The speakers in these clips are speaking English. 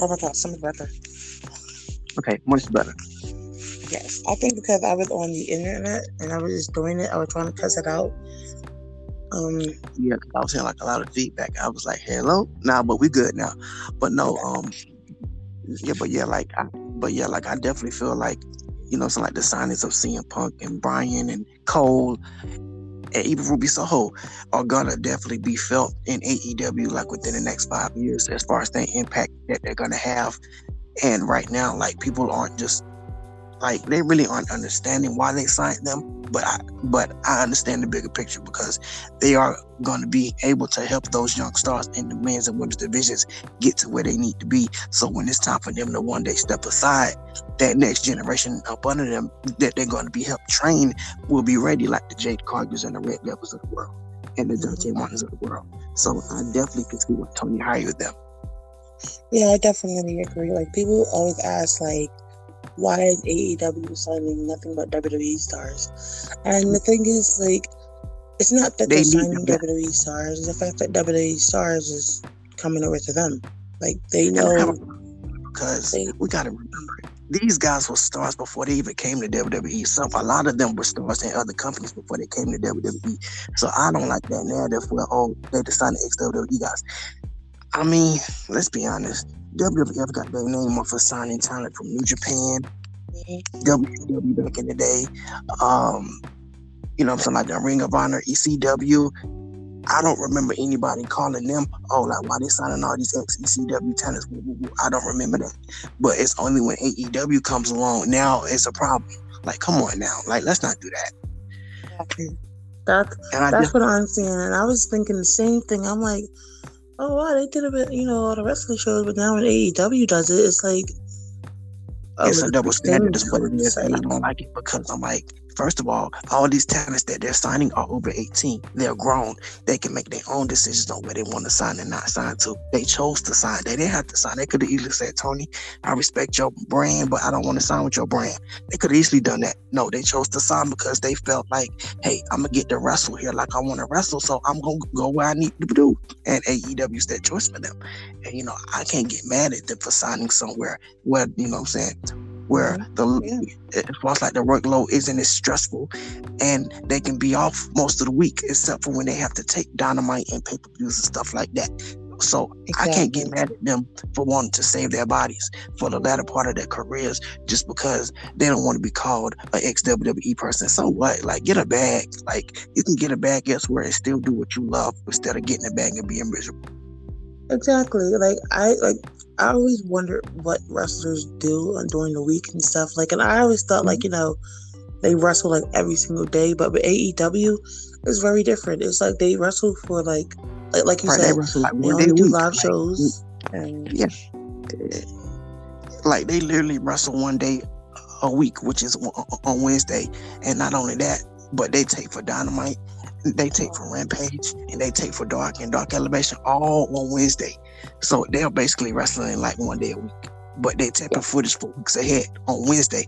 Oh my god, so much better. Okay, much better. Yes, I think because I was on the internet and I was just doing it, I was trying to test it out. Um, yeah, I was hearing like a lot of feedback. I was like, "Hello, nah," but we good now. But no, um, yeah, but yeah, like, I, but yeah, like I definitely feel like, you know, some like the signings of CM Punk and Bryan and Cole and even Ruby Soho are gonna definitely be felt in AEW like within the next five years as far as the impact that they're gonna have. And right now, like people aren't just like they really aren't understanding why they signed them but I but I understand the bigger picture because they are going to be able to help those young stars in the men's and women's divisions get to where they need to be. So when it's time for them to one day step aside, that next generation up under them that they're going to be helped train will be ready, like the Jade Cargills and the Red Velvets of the world and the Dante Martins of the world. So I definitely can see what Tony hired them. Yeah, I definitely agree. Like people always ask, like why is AEW signing nothing but WWE stars? And the thing is, like, it's not that they are signing WWE stars; it's the fact that WWE stars is coming over to them. Like they know because we got to remember these guys were stars before they even came to WWE. Some a lot of them were stars in other companies before they came to WWE. So I don't like that narrative where oh they decided ex WWE guys. I mean, let's be honest. WWF got their name off of signing talent from New Japan, WCW back in the day. Um, you know, something like the Ring of Honor, ECW. I don't remember anybody calling them, oh, like why they signing all these ex ECW talents. I don't remember that. But it's only when AEW comes along now it's a problem. Like, come on now, like let's not do that. That's that's just, what I'm saying, and I was thinking the same thing. I'm like, oh wow, they did a bit, you know, all the wrestling shows, but now when AEW does it, it's like it's a double standard. Is what it is, and I don't like it because I'm like, First of all, all these talents that they're signing are over 18. They're grown. They can make their own decisions on where they want to sign and not sign to. They chose to sign. They didn't have to sign. They could have easily said, Tony, I respect your brand, but I don't want to sign with your brand. They could have easily done that. No, they chose to sign because they felt like, hey, I'm going to get to wrestle here like I want to wrestle, so I'm going to go where I need to do. And AEW's that choice for them. And, you know, I can't get mad at them for signing somewhere where, you know what I'm saying, where mm-hmm. the yeah. it feels like the workload isn't as stressful and they can be off most of the week except for when they have to take dynamite and pay-per-views and stuff like that so exactly. I can't get mad at them for wanting to save their bodies for the latter part of their careers just because they don't want to be called an ex WWE person. So what? Like get a bag. Like you can get a bag elsewhere and still do what you love instead of getting a bag and being miserable. Exactly. Like I like I always wonder what wrestlers do during the week and stuff. Like, and I always thought like mm-hmm. you know they wrestle like every single day, but with AEW is very different. It's like they wrestle for like like, like you right, said, they, wrestle, like, they only do live shows. and yeah, like they literally wrestle one day a week, which is on Wednesday, and not only that, but they take for Dynamite, they take for Rampage, and they take for Dark and Dark Elevation all on Wednesday. So they're basically wrestling like one day a week, but they're tapping footage for weeks ahead on Wednesday.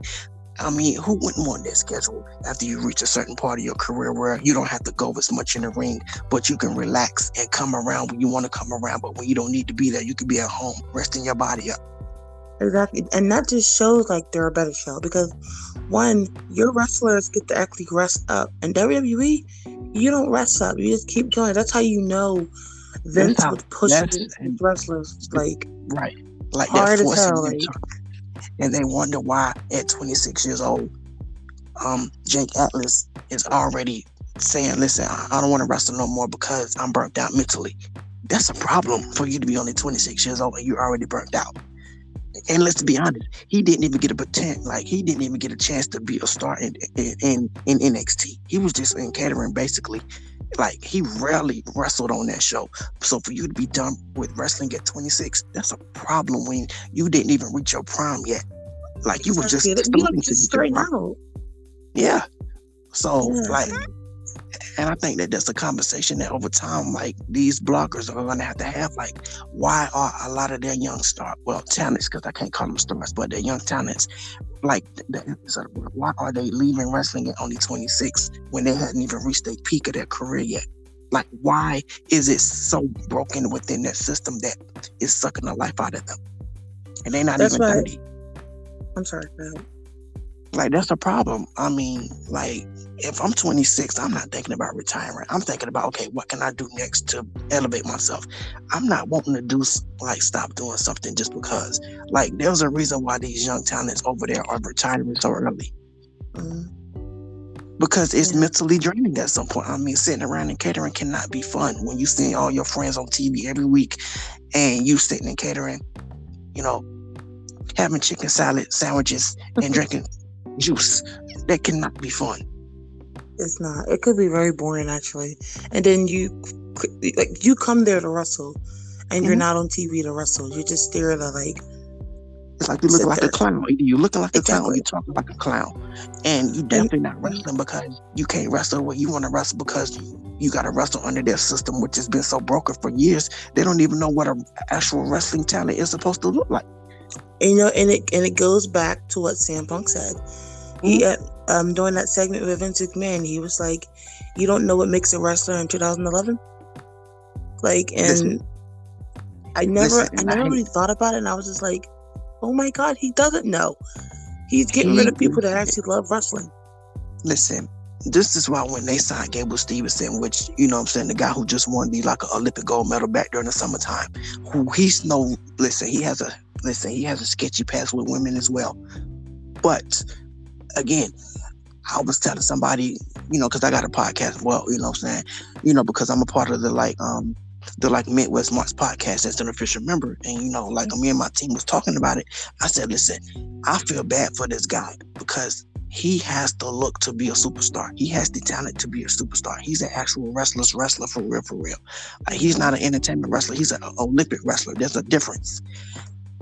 I mean, who wouldn't want that schedule after you reach a certain part of your career where you don't have to go as much in the ring, but you can relax and come around when you want to come around, but when you don't need to be there, you can be at home resting your body up. Exactly. And that just shows like they're a better show because one, your wrestlers get to actually rest up. And WWE, you don't rest up. You just keep going. That's how you know Vince would push wrestlers like right, like hard as hell. Like, and they wonder why at 26 years old, um, Jake Atlas is already saying, "Listen, I don't want to wrestle no more because I'm burnt out mentally." That's a problem for you to be only 26 years old and you're already burnt out. And let's be honest, he didn't even get a pretend like he didn't even get a chance to be a star in in, in, NXT. He was just in catering basically like he rarely wrestled on that show. So for you to be done with wrestling at 26, that's a problem when you didn't even reach your prime yet. Like you were just, you just straight out. Yeah. So yeah. like, and I think that that's a conversation that over time, like these bloggers are going to have to have. Like, why are a lot of their young stars, well, talents, because I can't call them stars, but their young talents like why are they leaving wrestling at only 26 when they hadn't even reached the peak of their career yet? Like, why is it so broken within that system that is sucking the life out of them? and they're not that's even thirty. I'm sorry. Like that's a problem. I mean, like if I'm 26, I'm not thinking about retiring. I'm thinking about okay, what can I do next to elevate myself? I'm not wanting to do like stop doing something just because. Like there's a reason why these young talents over there are retiring so early. Mm-hmm because it's mentally draining at some point. I mean, sitting around and catering cannot be fun when you see all your friends on TV every week and you sitting and catering, you know, having chicken salad sandwiches and drinking juice. That cannot be fun. It's not. It could be very boring actually. And then you like you come there to wrestle and mm-hmm. you're not on TV to wrestle. You're just there to like it's like you look like a clown. Either you looking like a clown you talking like a clown. And you definitely not wrestling because you can't wrestle where you want to wrestle because you, you got to wrestle under their system, which has been so broken for years. They don't even know what an actual wrestling talent is supposed to look like. And, you know, and it and it goes back to what CM Punk said. Mm-hmm. He uh, um during that segment with Vince McMahon, he was like, "You don't know what makes a wrestler in 2011." Like, and listen, I never, listen, I never I really thought about it, and I was just like, oh my god, he doesn't know. He's getting rid of people that actually love wrestling. Listen, this is why when they signed Gable Steveson, which you know I'm saying, the guy who just won the like an Olympic gold medal back during the summertime, who he's no listen, he has a listen, he has a sketchy past with women as well. But again, I was telling somebody, you know, because I got a podcast, well, you know I'm saying, you know, because I'm a part of the like um the like Midwest Marks podcast as an official member. And you know, like me and my team was talking about it. I said, listen, I feel bad for this guy because he has to look to be a superstar. He has the talent to be a superstar. He's an actual wrestler's wrestler for real, for real. Like, he's not an entertainment wrestler. He's an Olympic wrestler. There's a difference.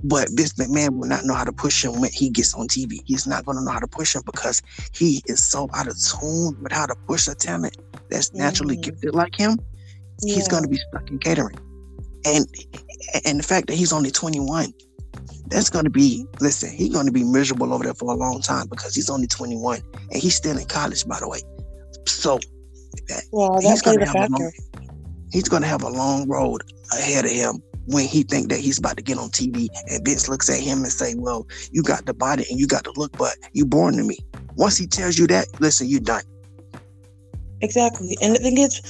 But Vince McMahon will not know how to push him when he gets on TV. He's not going to know how to push him because he is so out of tune with how to push a talent that's naturally mm-hmm. gifted like him yeah. he's going to be stuck in catering. And and the fact that he's only 21, that's going to be listen. He's going to be miserable over there for a long time because he's only 21 and he's still in college, by the way. So well, he's going to have a long, he's going to have a long road ahead of him when he think that he's about to get on TV and Vince looks at him and say, "Well, you got the body and you got the look, but you born to me." Once he tells you that, listen, you're done. Exactly, and the thing is,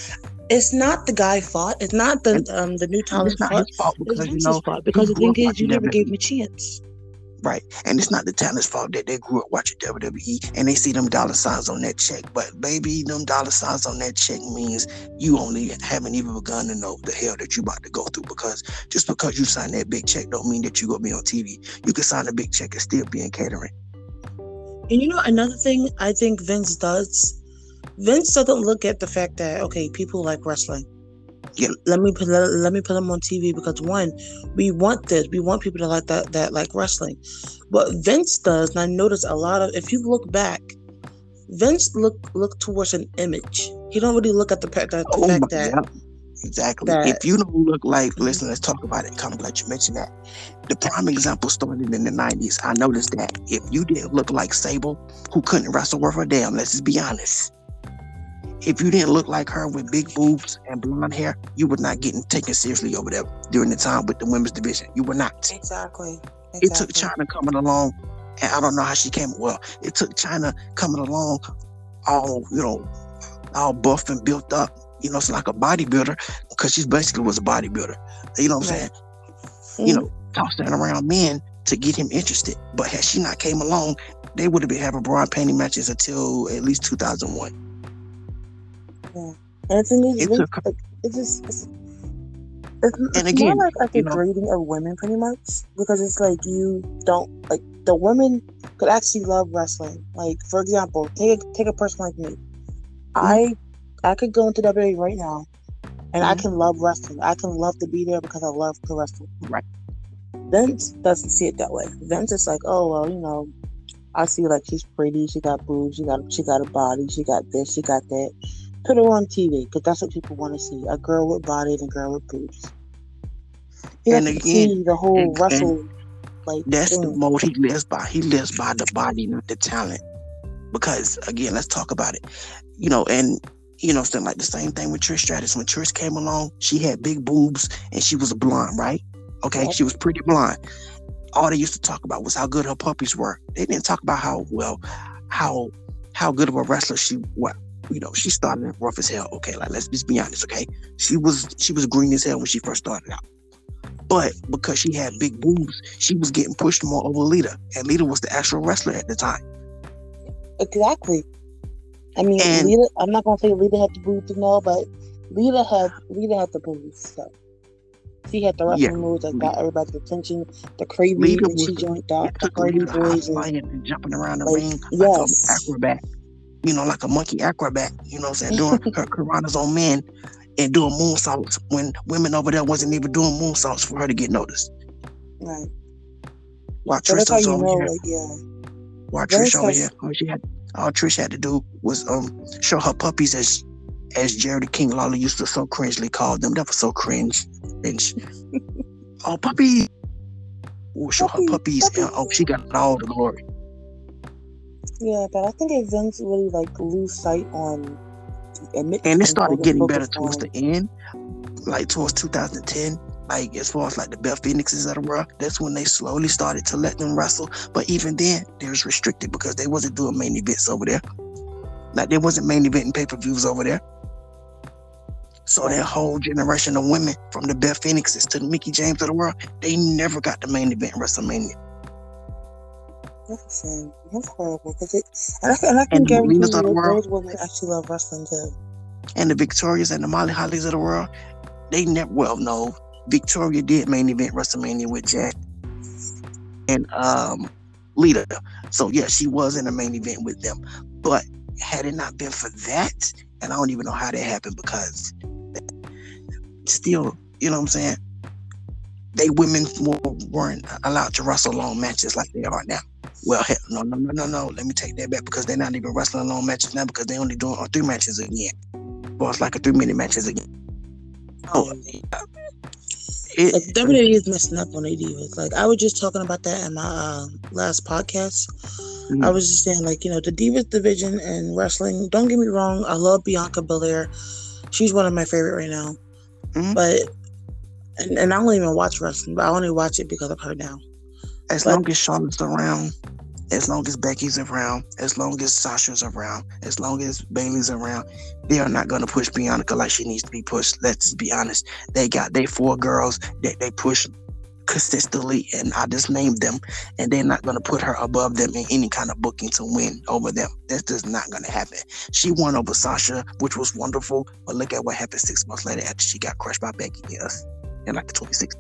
it's not the guy fault. It's not the um the new talent's fault. fault. because it's you know fault because the thing is you never gave him a chance. Right. And it's not the talent's fault that they grew up watching WWE and they see them dollar signs on that check. But baby, them dollar signs on that check means you only haven't even begun to know the hell that you about to go through because just because you sign that big check don't mean that you're gonna be on TV. You can sign a big check and still be in catering. And you know another thing I think Vince does Vince doesn't look at the fact that okay, people like wrestling. Yeah. Let me put let, let me put them on TV because one, we want this. We want people to like that that like wrestling. What Vince does, and I notice a lot of if you look back, Vince look look towards an image. He don't really look at the, the, the oh fact that God. Exactly. That, if you don't look like, listen, let's talk about it. Of like you mentioned that. The prime example started in the 90s. I noticed that if you didn't look like Sable, who couldn't wrestle worth a damn, let's just be honest, if you didn't look like her with big boobs and blonde hair, you were not getting taken seriously over there during the time with the women's division. You were not. Exactly. exactly. It took Chyna coming along, and I don't know how she came. Well, it took Chyna coming along, all you know, all buff and built up. You know, it's like a bodybuilder because she basically was a bodybuilder. You know what I'm right. saying? You know, mm. tossing around men to get him interested. But had she not came along, they would have been having broad panty matches until at least 2001. Yeah. And it's, it's, it's, a, it's just it's, it's, and again, more like a degrading know, of women, pretty much, because it's like you don't like the women could actually love wrestling. Like, for example, take a, take a person like me. Mm-hmm. I I could go into WWE right now, and mm-hmm. I can love wrestling. I can love to be there because I love to wrestle. Right. Vince doesn't see it that way. Vince is like, oh well, you know, I see like she's pretty, she got boobs, she got she got a body, she got this, she got that put her on TV because that's what people want to see: a girl with body and a girl with boobs. You and again, see the whole Russell. Like that's thing. the mode he lives by. He lives by the body, not the talent. Because again, let's talk about it. You know, and you know, something like the same thing with Trish Stratus. When Trish came along, she had big boobs and she was a blonde, right? Okay, she was pretty blonde. all they used to talk about was how good her puppies were. They didn't talk about how well, how how good of a wrestler she was. You know, she started rough as hell. Okay, like let's just be honest. Okay, she was she was green as hell when she first started out. But because she had big boobs, she was getting pushed more over Lita, and Lita was the actual wrestler at the time. Exactly. I mean, and, Lita. I'm not gonna say Lita had the boobs and all, but Lita had Lita had the boobs. So she had the wrestling yeah. moves that got everybody's attention. The crazy Lita when she joined the, the Hardy Boys and, and, jumping around the like, ring like yes. an acrobat. You know, like a monkey acrobat. You know what I'm saying? Doing her karanas on men and doing moonsaults when women over there wasn't even doing moonsaults for her to get noticed. Right. While so Trish was over know, here. Like, yeah. While Trish over here, all she had, all Trish had to do was um show her puppies as as Jerry King Lawler used to so cringely call them. That was so cringe. And she, oh puppy. Oh, show puppy, her puppies. Puppy. And, oh, she got all the glory. Yeah, but I think Vince really like lose sight on and it started getting better towards the end, like towards 2010. Like as far as like the Beth Phoenixes of the world, that's when they slowly started to let them wrestle. But even then, they was restricted because they wasn't doing main events over there. Like they wasn't main eventing pay per views over there. So that whole generation of women, from the Beth Phoenixes to the Mickie James of the world, they never got the main event in WrestleMania. Shame. That's horrible. Cause it, and I, and I can guarantee you, those women actually love wrestling too. And the Victorias and the Molly Hollies of the world, they never. Well, no, Victoria did main event WrestleMania with Jack and um Lita. So yeah, she was in the main event with them. But had it not been for that, and I don't even know how that happened because still, you know what I'm saying? They women weren't allowed to wrestle long matches like they are now. Well, hell, no, no, no, no, no. Let me take that back because they're not even wrestling long matches now because they're only doing uh, three matches again. Well, it's like a three minute matches again. Oh, it, like WWE is messing up on AD. Like I was just talking about that in my uh, last podcast. Mm-hmm. I was just saying, like you know, the Divas division and wrestling. Don't get me wrong, I love Bianca Belair. She's one of my favorite right now. Mm-hmm. But and, and I don't even watch wrestling, but I only watch it because of her now. As long as Charlotte's around, as long as Becky's around, as long as Sasha's around, as long as Bayley's around, they are not to push Bianca like she needs to be pushed. Let's be honest. They got they four girls that they push consistently, and I just named them, and they're not to put her above them in any kind of booking to win over them. That's just not to happen. She won over Sasha, which was wonderful, but look at what happened six months later after she got crushed by Becky. Yes, in like the 26.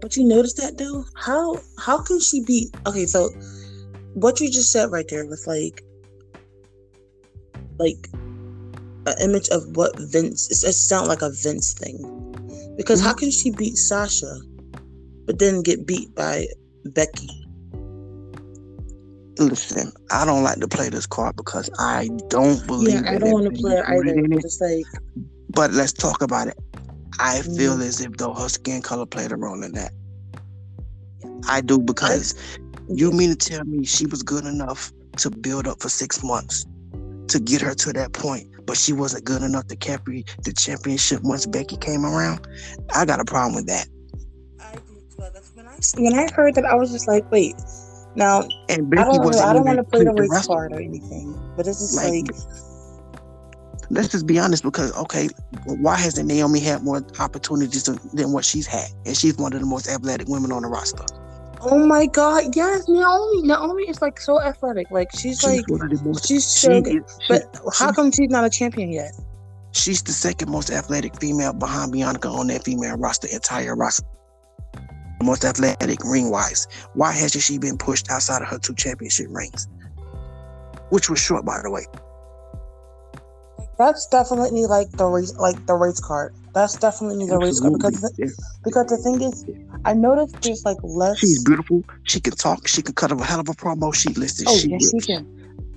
But you notice that though? How how can she be okay, so what you just said right there was like like an image of what Vince it, it sounds like a Vince thing. Because mm-hmm. how can she beat Sasha but then get beat by Becky? Listen, I don't like to play this card because I don't believe. Yeah, I don't want to play it either. It. It's like, but let's talk about it. I feel mm. as if though her skin color played a role in that. I do because you mean to tell me she was good enough to build up for six months to get her to that point, but she wasn't good enough to carry the championship once Becky came around? I got a problem with that. I do too. When I, when I heard that, I was just like, wait. Now, and Becky I don't, I don't want to play the race card or anything, but it's just like, like let's just be honest because okay, why hasn't Naomi had more opportunities than what she's had? And she's one of the most athletic women on the roster. Oh my god, yes, Naomi. Naomi is like so athletic. Like she's, she's like most, she's so she, but she, how come she's not a champion yet? She's the second most athletic female behind Bianca on that female roster, entire roster. Most athletic ring wise. Why hasn't she been pushed outside of her two championship rings? Which was short, by the way. That's definitely like the race, like the race card. That's definitely the race card because the, because the thing is, I noticed there's like less. She's beautiful. She can talk. She can cut a hell of a promo. She listed. Oh she yes, she can.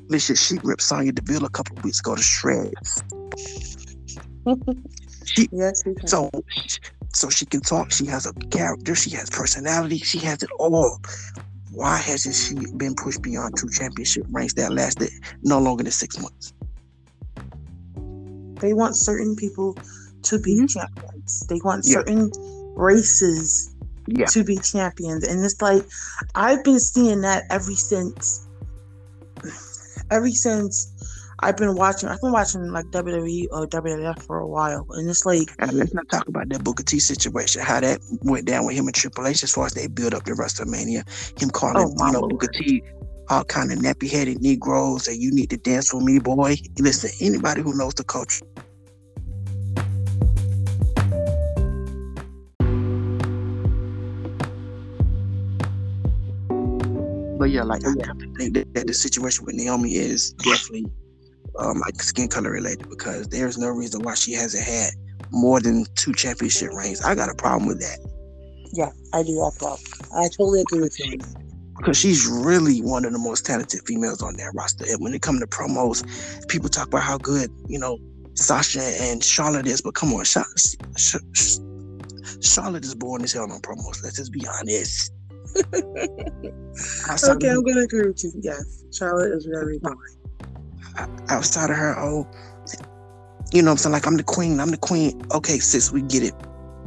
Listen, she ripped Sonya Deville a couple of weeks ago to shreds. she, yes, she can. So, so she can talk. She has a character. She has personality. She has it all. Why hasn't she been pushed beyond two championship ranks that lasted no longer than six months? They want certain people to be mm-hmm. champions. They want certain races yeah. to be champions. And it's like I've been seeing that ever since ever since I've been watching I've been watching like WWE or WWF for a while. And it's like and let's not talk about that Booker T situation, how that went down with him and Triple H as far as they build up the WrestleMania. Him calling oh, you know Lord. Booker T all kind of nappy headed Negroes and you need to dance with me, boy. Listen, anybody who knows the culture But yeah, like I think that, the situation with Naomi is definitely um, like skin color related because there's no reason why she hasn't had more than two championship reigns. I got a problem with that. Yeah, I do have a problem. I totally agree with you. Because she's really one of the most talented females on that roster. And when it comes to promos, people talk about how good, you know, Sasha and Charlotte is, but come on, Charlotte, Charlotte is born as hell on promos. Let's just be honest. okay, I'm gonna agree with you. Yes, Charlotte is very boring. Outside of her, oh, you know what I'm saying? Like I'm the queen. I'm the queen. Okay, sis, we get it.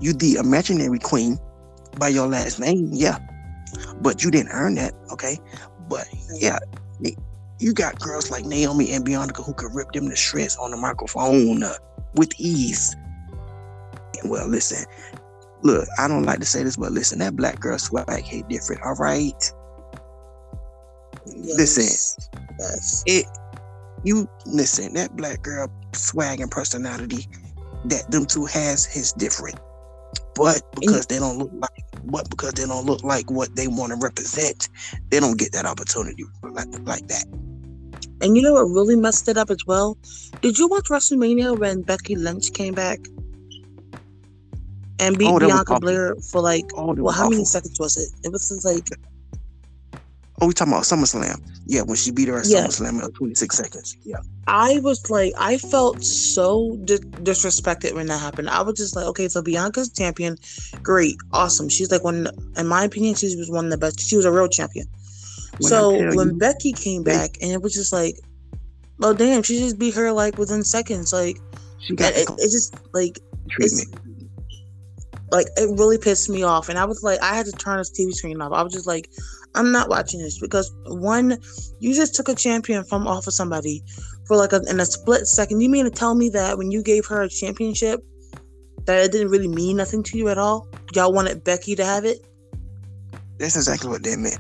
You the imaginary queen by your last name, yeah. But you didn't earn that, okay? But yeah, you got girls like Naomi and Bianca who could rip them to shreds on the microphone uh, with ease. Well, listen, look, I don't like to say this, but listen, that black girl swag hit different. All right. Yes. Listen, yes. it you listen, that black girl swag and personality that them two has is different. But because they don't look like but because they don't look like what they want to represent, they don't get that opportunity like, like that. And you know what really messed it up as well? Did you watch WrestleMania when Becky Lynch came back? and beat oh, Bianca Belair for like oh, well, how awful. many seconds was it? It was like Oh, we talking about SummerSlam? Yeah, when she beat her at yeah. SummerSlam in 26 seconds. Yeah. I was like, I felt so di- disrespected when that happened. I was just like, okay, so Bianca's champion, great, awesome. She's like one, in my opinion, she was one of the best. She was a real champion. When so when you, Becky came back, and it was just like, oh damn, she just beat her like within seconds. Like, she got it, it just like treatment like it really pissed me off and i was like i had to turn this tv screen off i was just like i'm not watching this because one you just took a champion from off of somebody for like a, in a split second. You mean to tell me that when you gave her a championship that it didn't really mean nothing to you at all? Y'all wanted becky to have it? That's exactly what they meant.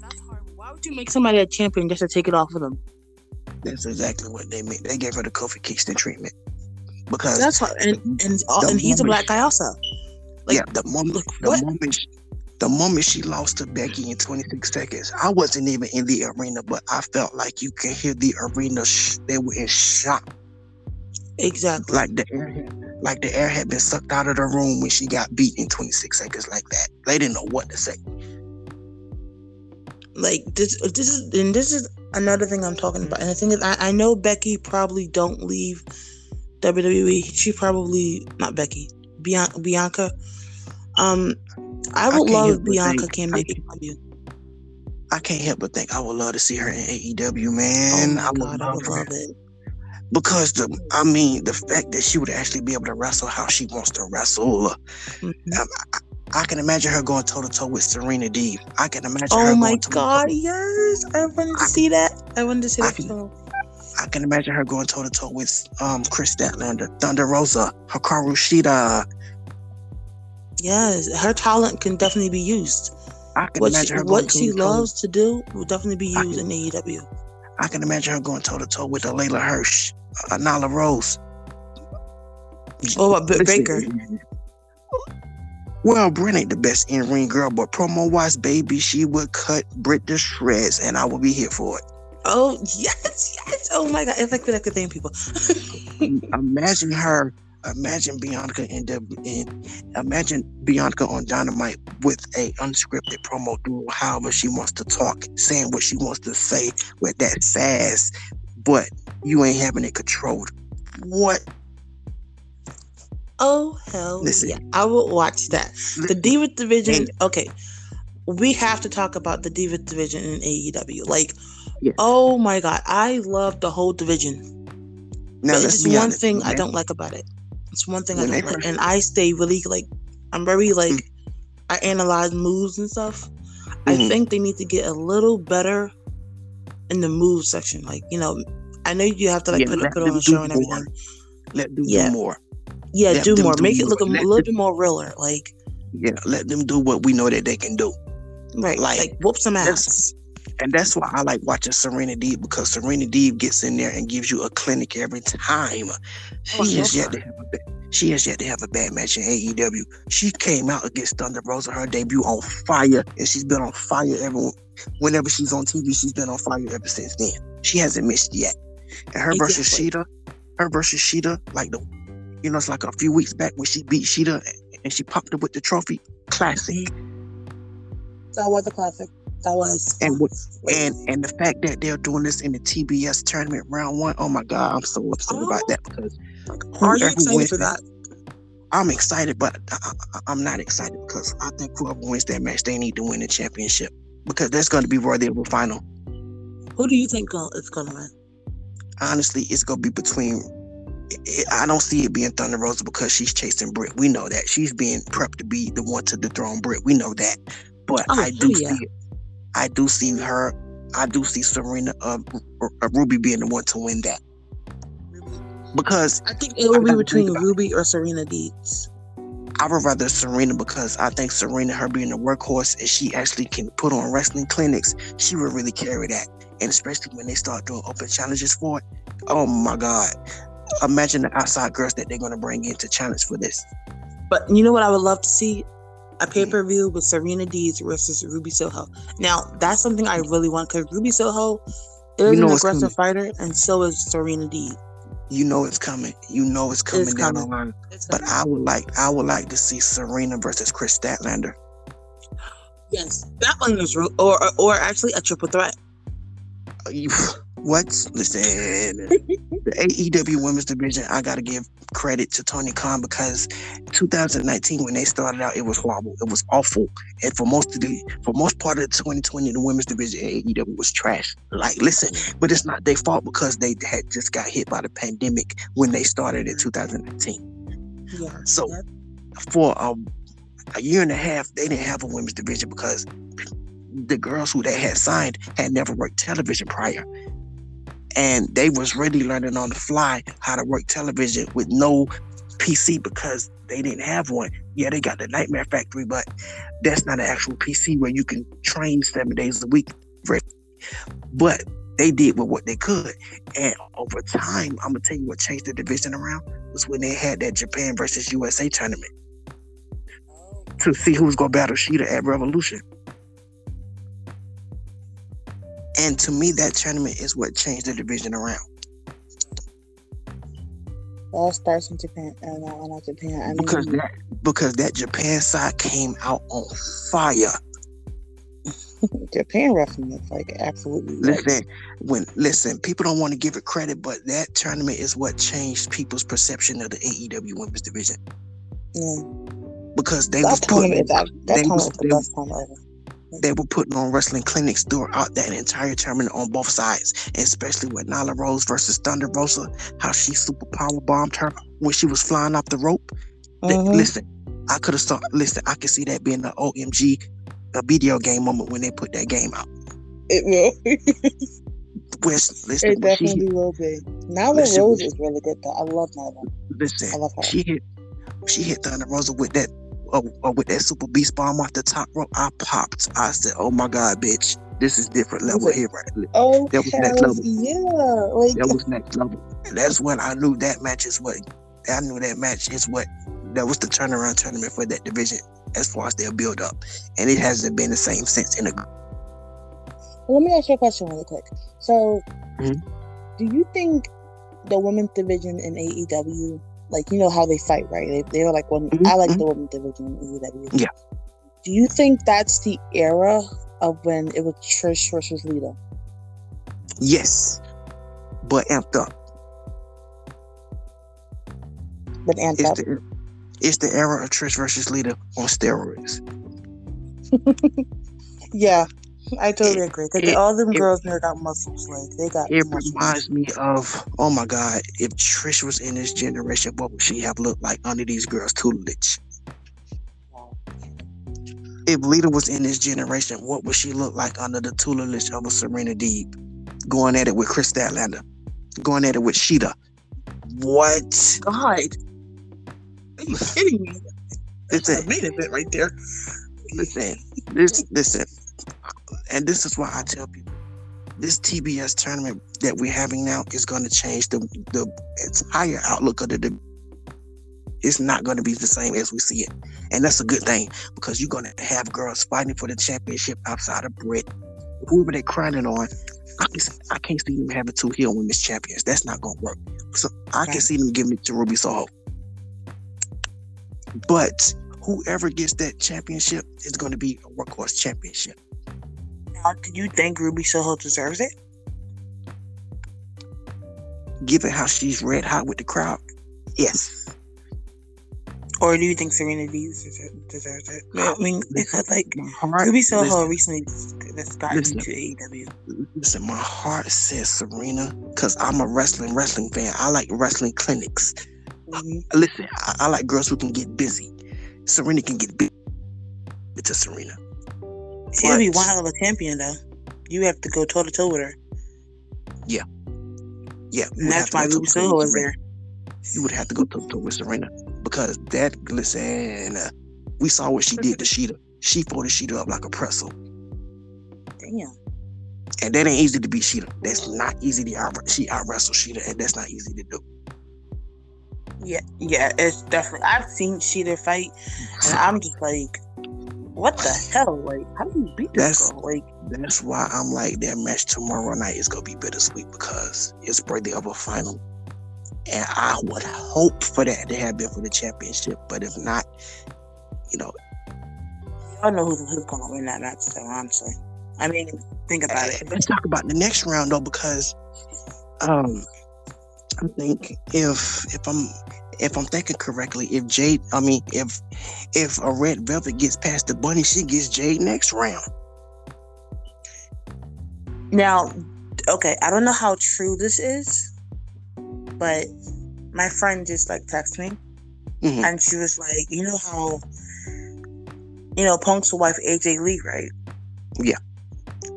That's hard. Why would you make somebody a champion just to take it off of them? That's exactly what they meant. They gave her the kofi kingston treatment. Because that's what, and and, all, and he's a black guy also. Like, yeah, the moment like, the moment she, the moment she lost to Becky in 26 seconds, I wasn't even in the arena, but I felt like you can hear the arena. Sh- they were in shock. Exactly. Like the air, had, like the air had been sucked out of the room when she got beat in 26 seconds, like that. They didn't know what to say. Like this, this is, and this is another thing I'm talking about. And the thing is, I, I know Becky probably don't leave WWE. She probably not Becky, Bianca. Bianca. Um, I would I love Bianca came to AEW. I can't help but think I would love to see her in AEW, man. Oh I, God, would I would love it. Because the, I mean, the fact that she would actually be able to wrestle how she wants to wrestle. Mm-hmm. Um, I, I, can imagine her going toe to toe with Serena Deeb. I can imagine. Oh my God! Yes, I wanted to I, see that. I wanted to see that. Can, I can imagine her going toe to toe with um Kris Statlander, Thunder Rosa, Hikaru Shida. Yes, her talent can definitely be used. I can what imagine she, her what she loves to do will definitely be used can, in AEW. I can imagine her going toe to toe with a Leyla Hirsch, a Nyla Rose. Oh, about Britt Baker? Well, Britt ain't the best in ring girl, but promo wise, baby, she would cut Britt to shreds, and I will be here for it. Oh yes, yes. Oh my god, it's like that could thank people. imagine her. Imagine Bianca in imagine Bianca on Dynamite with a unscripted promo doing however she wants to talk, saying what she wants to say with that sass, but you ain't having it controlled. What? Oh hell Listen, yeah! I will watch that. The Diva division. Okay, we have to talk about the Diva division in AEW. Like Yes. Oh my god, I love the whole division. Now, but it's one honest, thing man. I don't like about it. It's one thing when I don't like, and I stay really like I'm very like mm. I analyze moves and stuff. Mm-hmm. I think they need to get a little better in the move section. Like you know, I know you have to like yeah, put, put on a show and everything. More. Let them yeah. do more. Yeah, let do more. Do Make more. it look a let little them, bit more realer. Like yeah, let them do what we know that they can do. Right. Like, like whoop some ass. And that's why I like watching Serena Deeb because Serena Deeb gets in there and gives you a clinic every time. Oh, she oh, has yet to have a bad, she has yet to have a bad match in AEW. She came out against Thunder Rosa, her debut on fire, and she's been on fire ever. Whenever she's on TV, she's been on fire ever since then. She hasn't missed yet. And her exactly. versus Shida, her versus Shida, like the, you know, it's like a few weeks back when she beat Shida and she popped up with the trophy. Classic. Mm-hmm. That was a classic. That was. And and and the fact that they're doing this in the TBS tournament round one, oh my god, I'm so upset oh. about that oh. because. Are you excited for that? I'm excited, but uh, uh, uh, I, am not excited because I think whoever wins that match, they need to win the championship because that's going to be worthy of a final. Who do you think is going to win? Honestly, it's going to be between I don't see it being Thunder Rosa because she's chasing Britt. We know that she's being prepped to be the one to dethrone Britt. We know that, but oh, I do yeah. see, I do see her. I do see Serena, uh, uh, Ruby being the one to win that because I think it will be between Ruby or Serena Deeb. I would rather Serena because I think Serena, her being a workhorse, and she actually can put on wrestling clinics, she would really carry that. And especially when they start doing open challenges for it, oh my God, imagine the outside girls that they're going to bring in to challenge for this. But you know what I would love to see? A mm-hmm. pay per view with Serena Deebs versus Ruby Soho. Now, that's something I really want because Ruby Soho is you know an aggressive fighter, and so is Serena Deebs. You know it's coming. You know it's coming it's down coming. the line. But I would like, I would like to see Serena versus Kris Statlander. Yes, that one is, or or, or actually a triple threat. Uh, You, what? Listen, the AEW Women's Division, I gotta give credit to Tony Khan because 2019 when they started out, it was horrible. It was awful, and for most of the for most part of 2020, the Women's Division AEW was trash. Like, listen, but it's not their fault because they had just got hit by the pandemic when they started in 2019. Yeah. So, for a, a year and a half, they didn't have a women's division because the girls who they had signed had never worked television prior and they was really learning on the fly how to work television with no PC because they didn't have one. Yeah, they got the Nightmare Factory, but that's not an actual PC where you can train seven days a week. But they did with what they could, and over time, I'm gonna tell you what changed the division around was when they had that Japan versus USA tournament to see who was gonna battle Shida at Revolution. And to me, that tournament is what changed the division around. All starts in Japan, and uh, not Japan. I mean, because that because that Japan side came out on fire. Japan wrestling is like absolutely. Listen, when listen, people don't want to give it credit, but that tournament is what changed people's perception of the AEW Women's Division. Yeah. Because they that was putting, that, that they was, the best time ever they were putting on wrestling clinics throughout that entire tournament on both sides, especially with Nyla Rose versus Thunder Rosa, how she super power bombed her when she was flying off the rope. Mm-hmm. Listen, I could have saw. Listen, I could see that being an OMG, a video game moment when they put that game out. It will. Which, listen, it definitely hit, will be. Nyla listen, Rose is really good though. I love Nyla. Listen, I love her. She hit, she hit Thunder Rosa with that uh, uh, with that super beast bomb off the top rope, I popped. I said, "Oh my god, bitch, this is different level here, right? Oh, that was next level. Yeah, like, that was next level. And that's when I knew that match is what I knew that match is what that was the turnaround tournament for that division as far as their build up, and it hasn't been the same since. In a well, let me ask you a question really quick. So, mm-hmm. do you think the women's division in AEW like you know how they fight, right? They, they're like one. Mm-hmm. I like the mm-hmm. women division in AEW. Yeah. Do you think that's the era of when it was Trish versus Lita? Yes, but amped up. But amped it's up. The, it's the era of Trish versus Lita on steroids. yeah, I totally agree. It, all them it, girls there got muscles. Like they got. It muscles. reminds me of oh my god! If Trish was in this generation, what would she have looked like under these girls' tutelage? if Lita was in this generation, what would she look like under the tutelage of a Serena Deeb? Going at it with Kris Statlander, going at it with Shida. What? God. Are you kidding me? Listen, made a bit right there. Listen, this, listen, and this is why I tell people this TBS tournament that we're having now is going to change the the entire outlook of the. It's not going to be the same as we see it, and that's a good thing because you're going to have girls fighting for the championship outside of Britt, whoever they're crying on. I, I can't see them having two heel women's champions. That's not going to work. So I can see them giving it to Ruby Soho. But whoever gets that championship is going to be a workhorse championship. Now, do you think Ruby Soho deserves it? Given how she's red hot with the crowd, yes. Or do you think Serena Deeb deserves it? I mean, because like heart, Ruby Soho listen, recently that's gotten listen, to AEW. Listen, my heart says Serena because I'm a wrestling wrestling fan. I like wrestling clinics. Mm-hmm. Listen, I, I, like girls who can get busy. Serena can get busy. It's a Serena. She'll be one hell of a champion, though. You have to go toe to toe with her. Yeah. Yeah. And that's why Ruby Soho is there. You would have to go toe to toe with Serena because that, listen, uh, we saw what she did to Shida. She folded Shida up like a pretzel. Damn. And that ain't easy to beat Shida. That's not easy to out. She out wrestle Shida, and that's not easy to do. Yeah, yeah, it's definitely. I've seen Shida fight, and I'm just like, what the hell? Like, how do you beat this that's, girl? Like, that's why I'm like that match tomorrow night is gonna be bittersweet because it's birthday of a final, and I would hope for that to have been for the championship. But if not, you know, I don't know who's, who's gonna win that match. So honestly, I mean, think about it. Let's talk about the next round though, because um, I think if if I'm if I'm thinking correctly, if Jade, I mean, if if a red velvet gets past the bunny, she gets Jade next round. Now, okay, I don't know how true this is, but my friend just like texted me, mm-hmm. and she was like, you know how, you know, Punk's wife AJ Lee, right? Yeah.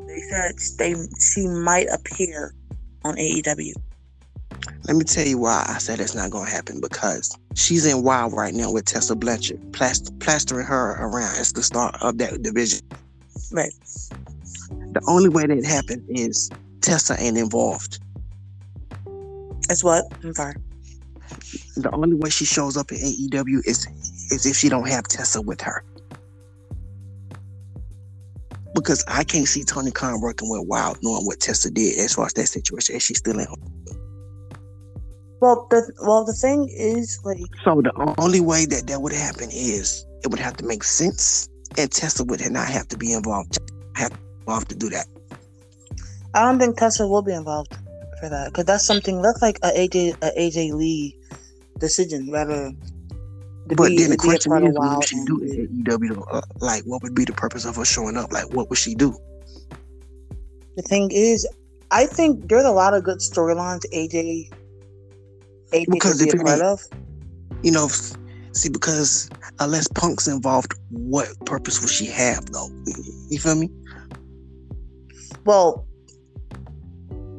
They said they she might appear on AEW. Let me tell you why I said it's not going to happen because she's in WOW right now with Tessa Blanchard, plast- plastering her around as the start of that division. Right. The only way that happens is Tessa ain't involved. As what? I'm sorry. The only way she shows up in AEW is is if she don't have Tessa with her. Because I can't see Tony Khan working with WOW knowing what Tessa did as far as that situation, and she's still in well, the well, the thing is, like, so the only way that that would happen is it would have to make sense, and Tessa would not have to be involved. Have involved to do that. I don't think Tessa will be involved for that because that's something that's like a AJ a AJ Lee decision rather. But be, then the question is, what would she do in AEW? Uh, like, what would be the purpose of her showing up? Like, what would she do? The thing is, I think there's a lot of good storylines AJ because if part of? You know, see, because unless Punk's involved, what purpose would she have, though? You feel me? Well,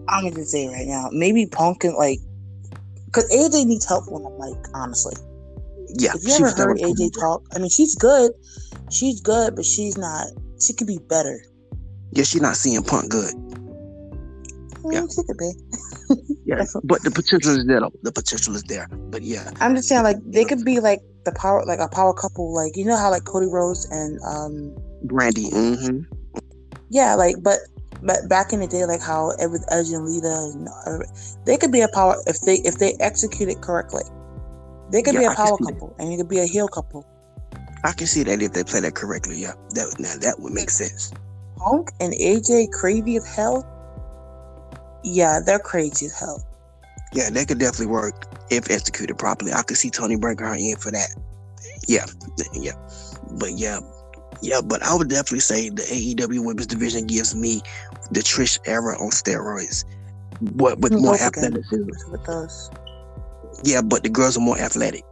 I'm gonna say right now, maybe Punk can like, because AJ needs help like, honestly. Yeah. If you ever heard AJ talk, I mean, she's good. She's good, but she's not. She could be better. Yeah, she's not seeing Punk good. I yeah. she could be. yeah, but the potential is there. The potential is there. But yeah, I'm just saying, like they could be like the power, like a power couple. Like you know how like Cody Rhodes and um Brandi. Mm-hmm. Yeah, like but but back in the day, like how with Edge and Lita, and, uh, they could be a power if they if they execute it correctly. They could yeah, be a power couple, that. and you could be a heel couple. I can see that if they play that correctly. Yeah, that now that would make sense. Punk and AJ crazy as hell yeah, they're crazy as hell. Yeah, they could definitely work if executed properly. I could see Tony her in for that. Yeah, yeah, but yeah, yeah, but I would definitely say the AEW Women's Division gives me the Trish era on steroids, but with more athleticism. With us. Yeah, but the girls are more athletic.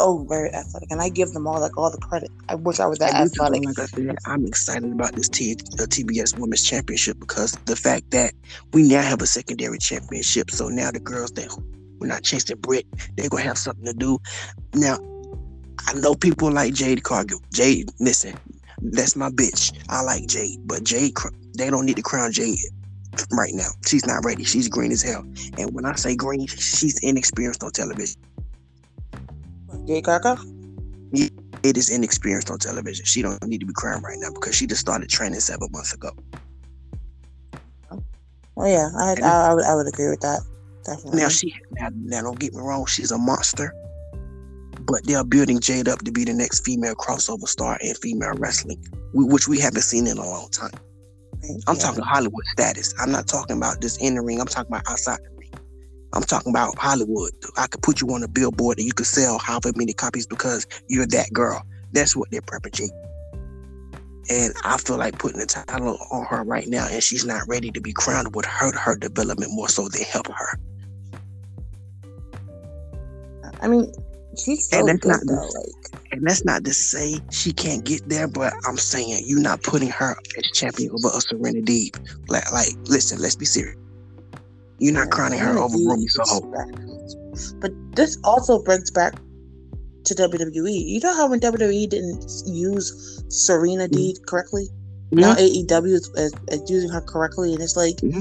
Oh very athletic, and I give them all like all the credit. I wish I was that athletic. Like I said, I'm excited about this T- the TBS Women's Championship because the fact that we now have a secondary championship, so now the girls that we're not chasing Britt, they're gonna have something to do. Now, I know people like Jade Cargill. Jade, listen, that's my bitch. I like Jade, but Jade, they don't need to crown Jade right now. She's not ready. She's green as hell. And when I say green, she's inexperienced on television. Jade Cargill? Yeah, it is inexperienced on television. She don't need to be crowned right now because she just started training seven months ago. Oh yeah, I I, I, would I would agree with that. Definitely. Now she now, now don't get me wrong, she's a monster but they're building Jade up to be the next female crossover star in female wrestling, which we haven't seen in a long time. I'm talking Hollywood status. I'm not talking about just in the ring. I'm talking about outside. I'm talking about Hollywood. I could put you on a billboard and you could sell however many copies because you're that girl. That's what they're prepping Jade. And I feel like putting the title on her right now, and she's not ready to be crowned would hurt her development more so than help her. I mean, She's so and that's good, not though, to, like. And that's not to say she can't get there, but I'm saying you're not putting her as champion over a Serena Deeb. Like, like, listen, let's be serious. You're not crowning her over Ruby Soho. But this also brings back to WWE. You know how when WWE didn't use Serena mm-hmm. Deeb correctly? Mm-hmm. Now AEW is, is, is, using her correctly, and it's like, mm-hmm.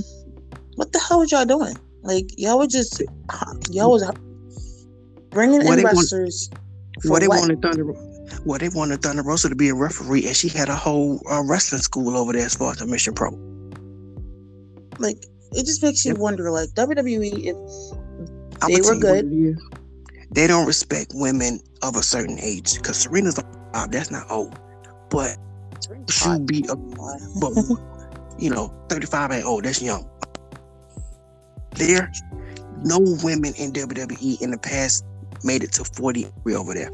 what the hell was y'all doing? Like y'all were just y'all was Bringing in wrestlers. What they wanted Thunder, well, they wanted Thunder Rosa to be a referee, and she had a whole uh, wrestling school over there as far as the Mission Pro. Like it just makes you yep. wonder, like WWE, if they were good. They don't respect women of a certain age because Serena's uh, that's not old, but she be a, but you know, thirty five ain't old. That's young. There, no women in WWE in the past made it to 40 over there.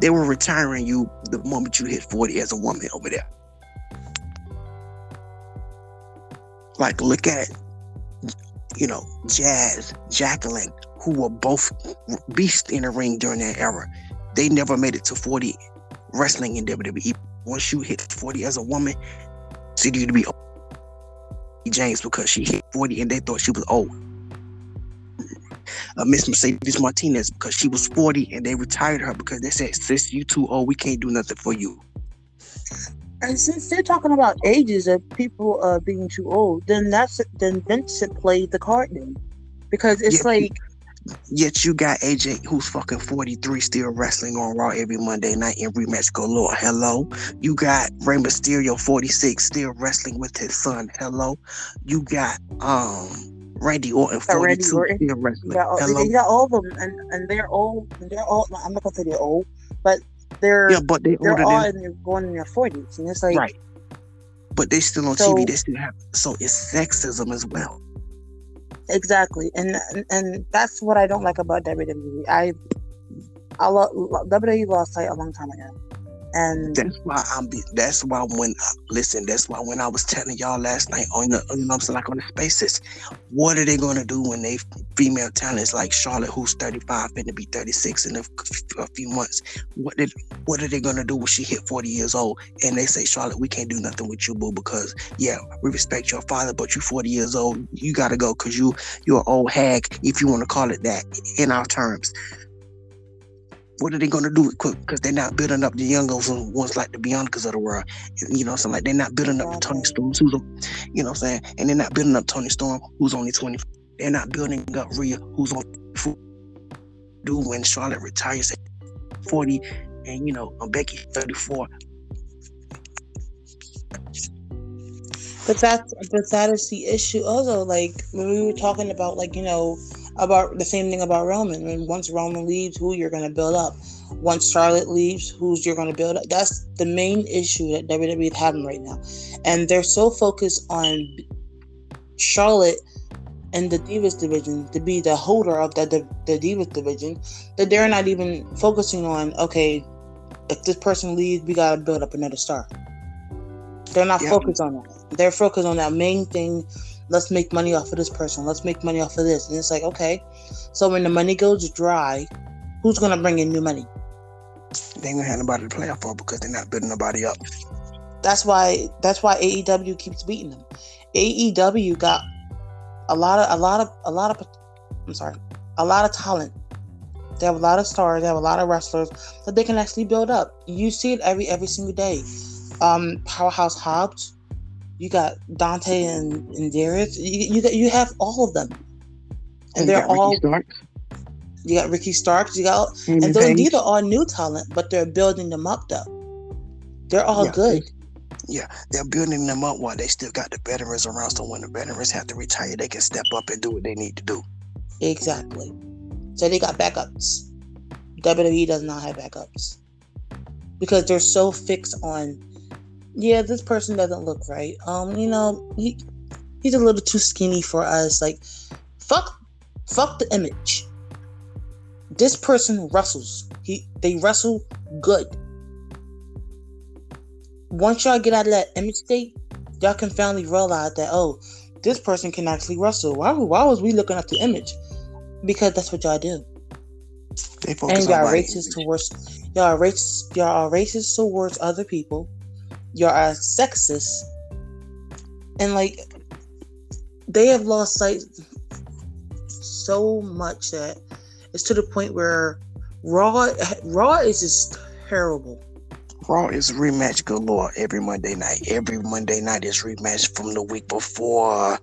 They were retiring you the moment you hit 40 as a woman over there. Like, look at, you know, Jazz, Jacqueline, who were both beasts in the ring during that era. They never made it to 40 wrestling in WWE. Once you hit 40 as a woman, so you to be James because she hit 40 and they thought she was old uh, Miss Mercedes Martinez because she was 40 and they retired her because they said, "Sis, you too old. We can't do nothing for you." And since they're talking about ages of people uh, being too old, then that's then Vincent played the card then, because it's like. Yet you got AJ who's fucking 43 still wrestling on Raw every Monday night in rematch galore. Hello. You got Rey Mysterio 46 still wrestling with his son. Hello. You got um Randy Orton, 42 Randy Orton. still wrestling. Yeah, they got all of them, and, and they're all they're all. I'm not gonna say they're old, but they're yeah, but they they're all than, in their, going in their 40s, and it's like right. But they still on so, TV. They still have so it's sexism as well. Exactly, and and, that's what I don't like about WWE. I I love WWE lost sight a long time ago. And that's why I'm. Be, that's why when listen, that's why when I was telling y'all last night on the, you know, I'm saying like on the spaces, what are they to do when they female talents like Charlotte, who's 35, going to be 36 in a, a, few months? What did what are they to do when she hit 40 years old? And they say, Charlotte, we can't do nothing with you, boo, because yeah, we respect your father, but you're 40 years old. You got to go because you you're an old hag, if you want to call it that, in our terms what are they going to do with quick? Because they're not building up the younger ones ones like the Biancas of the world. You know, so like they're not building up the Toni Storms, who's, you know, what I'm saying, and they're not building up Toni Storm, who's only 20. They're not building up Rhea, who's on do when Charlotte retires at 40, and you know, Becky 34. But that's but that is the issue. Also, like when we were talking about, like you know, about the same thing about Roman. When once Roman leaves, who you're going to build up. Once Charlotte leaves, who's you're going to build up. That's the main issue that WWE is having right now, and they're so focused on Charlotte and the Divas division to be the holder of the, the, the Divas division that they're not even focusing on. Okay, if this person leaves, we got to build up another star. They're not focused on that. They're focused on that main thing let's make money off of this person. Let's make money off of this. And it's like, okay. So when the money goes dry, who's gonna bring in new money? they ain't gonna have nobody to play off for because they're not building nobody up. That's why that's why AEW keeps beating them. AEW got a lot of a lot of a lot of I'm sorry, a lot of talent. They have a lot of stars. They have a lot of wrestlers that they can actually build up. You see it every every single day. Um, Powerhouse Hobbs, you got Dante and, and Darius. You, you got you have all of them, and, and they're all. You got Ricky Starks. You got and, and those, these are all new talent, but they're building them up though. They're all yeah, good. Yeah, they're building them up while they still got the veterans around. So when the veterans have to retire, they can step up and do what they need to do. Exactly. So they got backups. WWE does not have backups because they're so fixed on, yeah, this person doesn't look right. Um, you know, he he's a little too skinny for us. Like, fuck, fuck the image. This person wrestles. He they wrestle good. Once y'all get out of that image state, y'all can finally realize that oh, this person can actually wrestle. Why, why was we looking at the image? Because that's what y'all do. They focus and y'all racist towards y'all racist y'all are racist towards other people. Y'all a sexist. And like they have lost sight so much that it's to the point where Raw Raw is just terrible. Raw is rematch galore every Monday night. Every Monday night is rematch from the week before.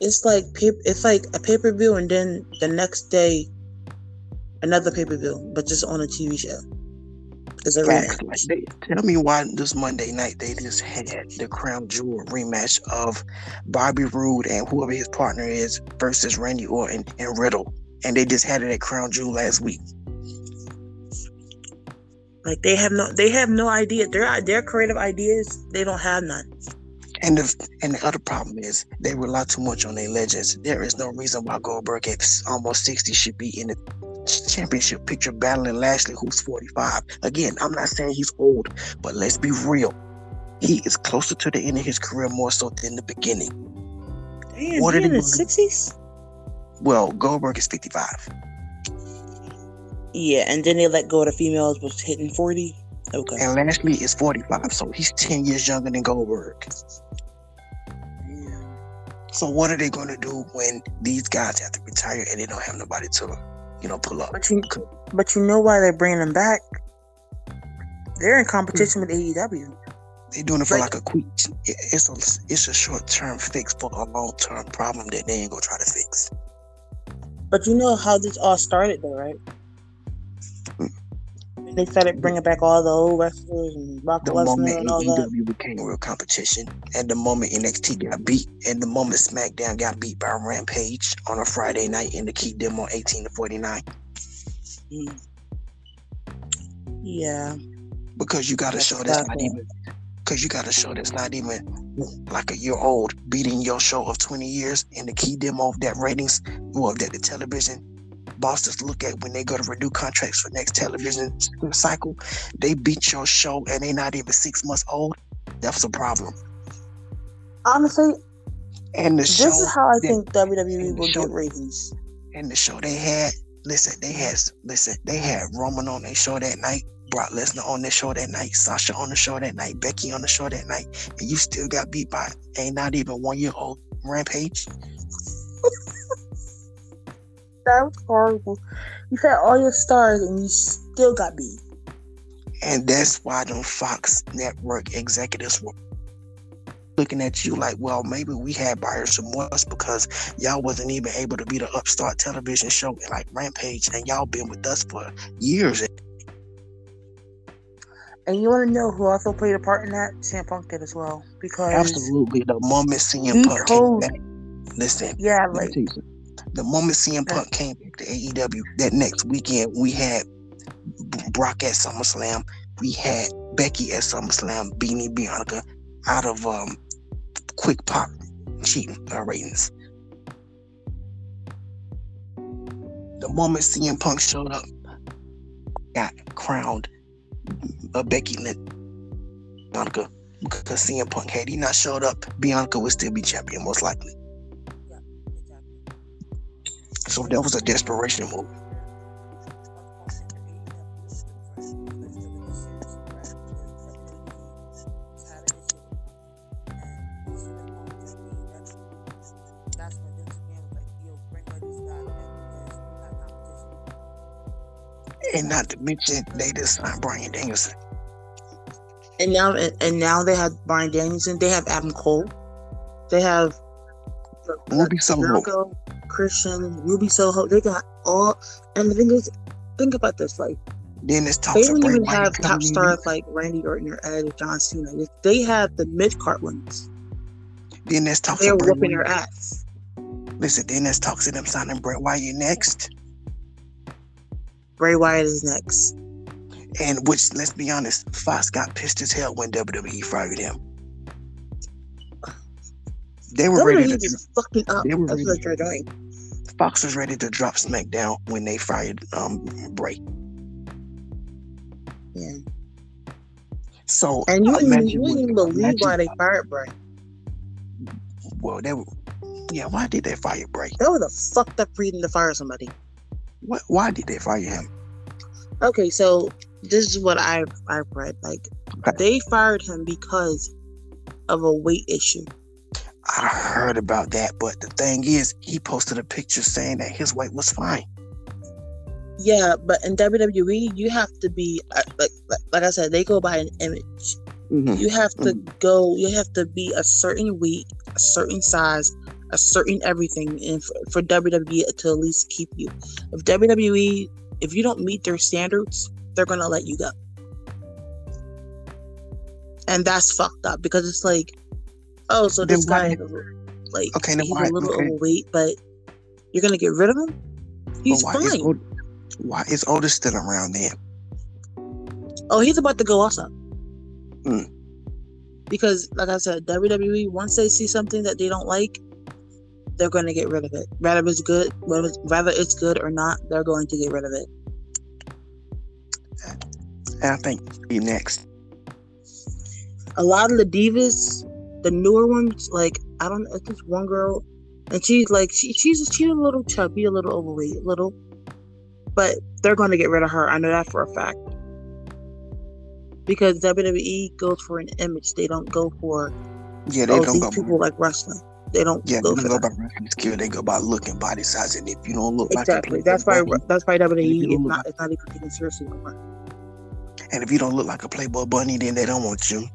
It's like it's like a pay per view, and then the next day, another pay per view, but just on a TV show. It's a rematch. Like they, tell me why this Monday night they just had the crown jewel rematch of Bobby Roode and whoever his partner is versus Randy Orton and Riddle, and they just had it at Crown Jewel last week. Like they have no, they have no idea. Their their creative ideas, they don't have none. And the and the other problem is they rely too much on their legends. There is no reason why Goldberg at almost sixty should be in the championship picture battling Lashley, who's forty five. Again, I'm not saying he's old, but let's be real. He is closer to the end of his career more so than the beginning. Damn, what he in his sixties? Well, Goldberg is fifty five. Yeah, and then they let go of the females, was hitting 40. Okay. And Lashley is 45, so he's 10 years younger than Goldberg. So what are they going to do when these guys have to retire and they don't have nobody to, you know, pull up? But you, but you know why they're bringing them back? They're in competition with AEW. They're doing it for like, like a quick. It's a it's a short term fix for a long term problem that they ain't gonna try to fix. But you know how this all started, though, right? They started bringing back all the old wrestlers and Brock the Lesnar and all AEW that. became real competition, and the moment NXT got beat, and the moment SmackDown got beat by Rampage on a Friday night, and to keep them on eighteen to forty nine. Mm. Yeah. Because you got to show that's not even. Because you got to show that's not even like a year old, beating your show of twenty years, and to keep them off that ratings, well, that the television bosses look at when they go to renew contracts for next television cycle. They beat your show and they not even six months old. That's a problem. Honestly, and the this show is how I think WWE will show, get ratings. And the show they had, listen, they had, listen, they had Roman on their show that night. Brock Lesnar on the show that night, Sasha on the show that night, Becky on the show that night, and you still got beat by ain't not even one year old Rampage. That was horrible. You had all your stars and you still got beat. And that's why the Fox Network executives were looking at you like, well, maybe we had buyer's remorse because y'all wasn't even able to be the upstart television show like Rampage, and y'all been with us for years. And you want to know who also played a part in that? CM Punk did as well. Because absolutely, the moment CM Punk told, came back, listen, yeah, like the moment CM Punk came back to AEW, that next weekend we had Brock at SummerSlam, we had Becky at SummerSlam, Beanie Bianca out of um, quick pop cheating uh, ratings. The moment CM Punk showed up, got crowned uh, Becky Bianca because CM Punk had he not showed up, Bianca would still be champion most likely. So that was a desperation move. And not to mention, they just signed Bryan Danielson. And now, and now they have Bryan Danielson. They have Adam Cole. They have Ruby Soho, Christian, Ruby Soho. They got all. And the thing is, think about this: like, then it's they don't even have top stars like Randy Orton or Edge, John Cena. They have the mid card ones. Then there's talks. They're whooping their ass. Listen, then there's talks of them signing Bray Wyatt next. Bray Wyatt is next. And which, let's be honest, Fox got pissed as hell when WWE fired him. They were WWE ready to fucking up. They were That's ready, what they're doing. Fox was ready to drop SmackDown when they fired um, Bray. Yeah. So and you, didn't even believe why they fired Bray. Well, they were. Yeah, why did they fire Bray? That was a fucked up reason to fire somebody. What? Why did they fire him? Okay, so this is what I I read. Like okay. they fired him because of a weight issue. I heard about that, but the thing is, he posted a picture saying that his weight was fine. Yeah, but in WWE, you have to be uh, like like, like I said, they go by an image. Mm-hmm. You have to mm-hmm. go. You have to be a certain weight, a certain size, a certain everything, and for, for WWE to at least keep you. If WWE, if you don't meet their standards, they're gonna let you go, and that's fucked up because it's like, oh, so this guy, like, okay, he's why, a little okay. overweight, but you're gonna get rid of him. He's why fine. Is Od- why is Otis still around then? Oh, he's about to go also. Mm. Because, like I said, WWE once they see something that they don't like, they're going to get rid of it. Whether it's good, whether whether it's good or not, they're going to get rid of it. And I think next. A lot of the divas, the newer ones, like I don't know, it's just one girl, and she's like she, she's she's a little chubby, a little overweight, a little, but they're going to get rid of her. I know that for a fact. Because WWE goes for an image, they don't go for yeah, they oh, don't go people like wrestling. They don't. Yeah, go they don't go by wrestling skill. They go by looking, body size, and if you don't look exactly, like that's why bunny, that's why WWE is not it's not even taken seriously anymore. And if you don't look like a Playboy bunny, then they don't want you.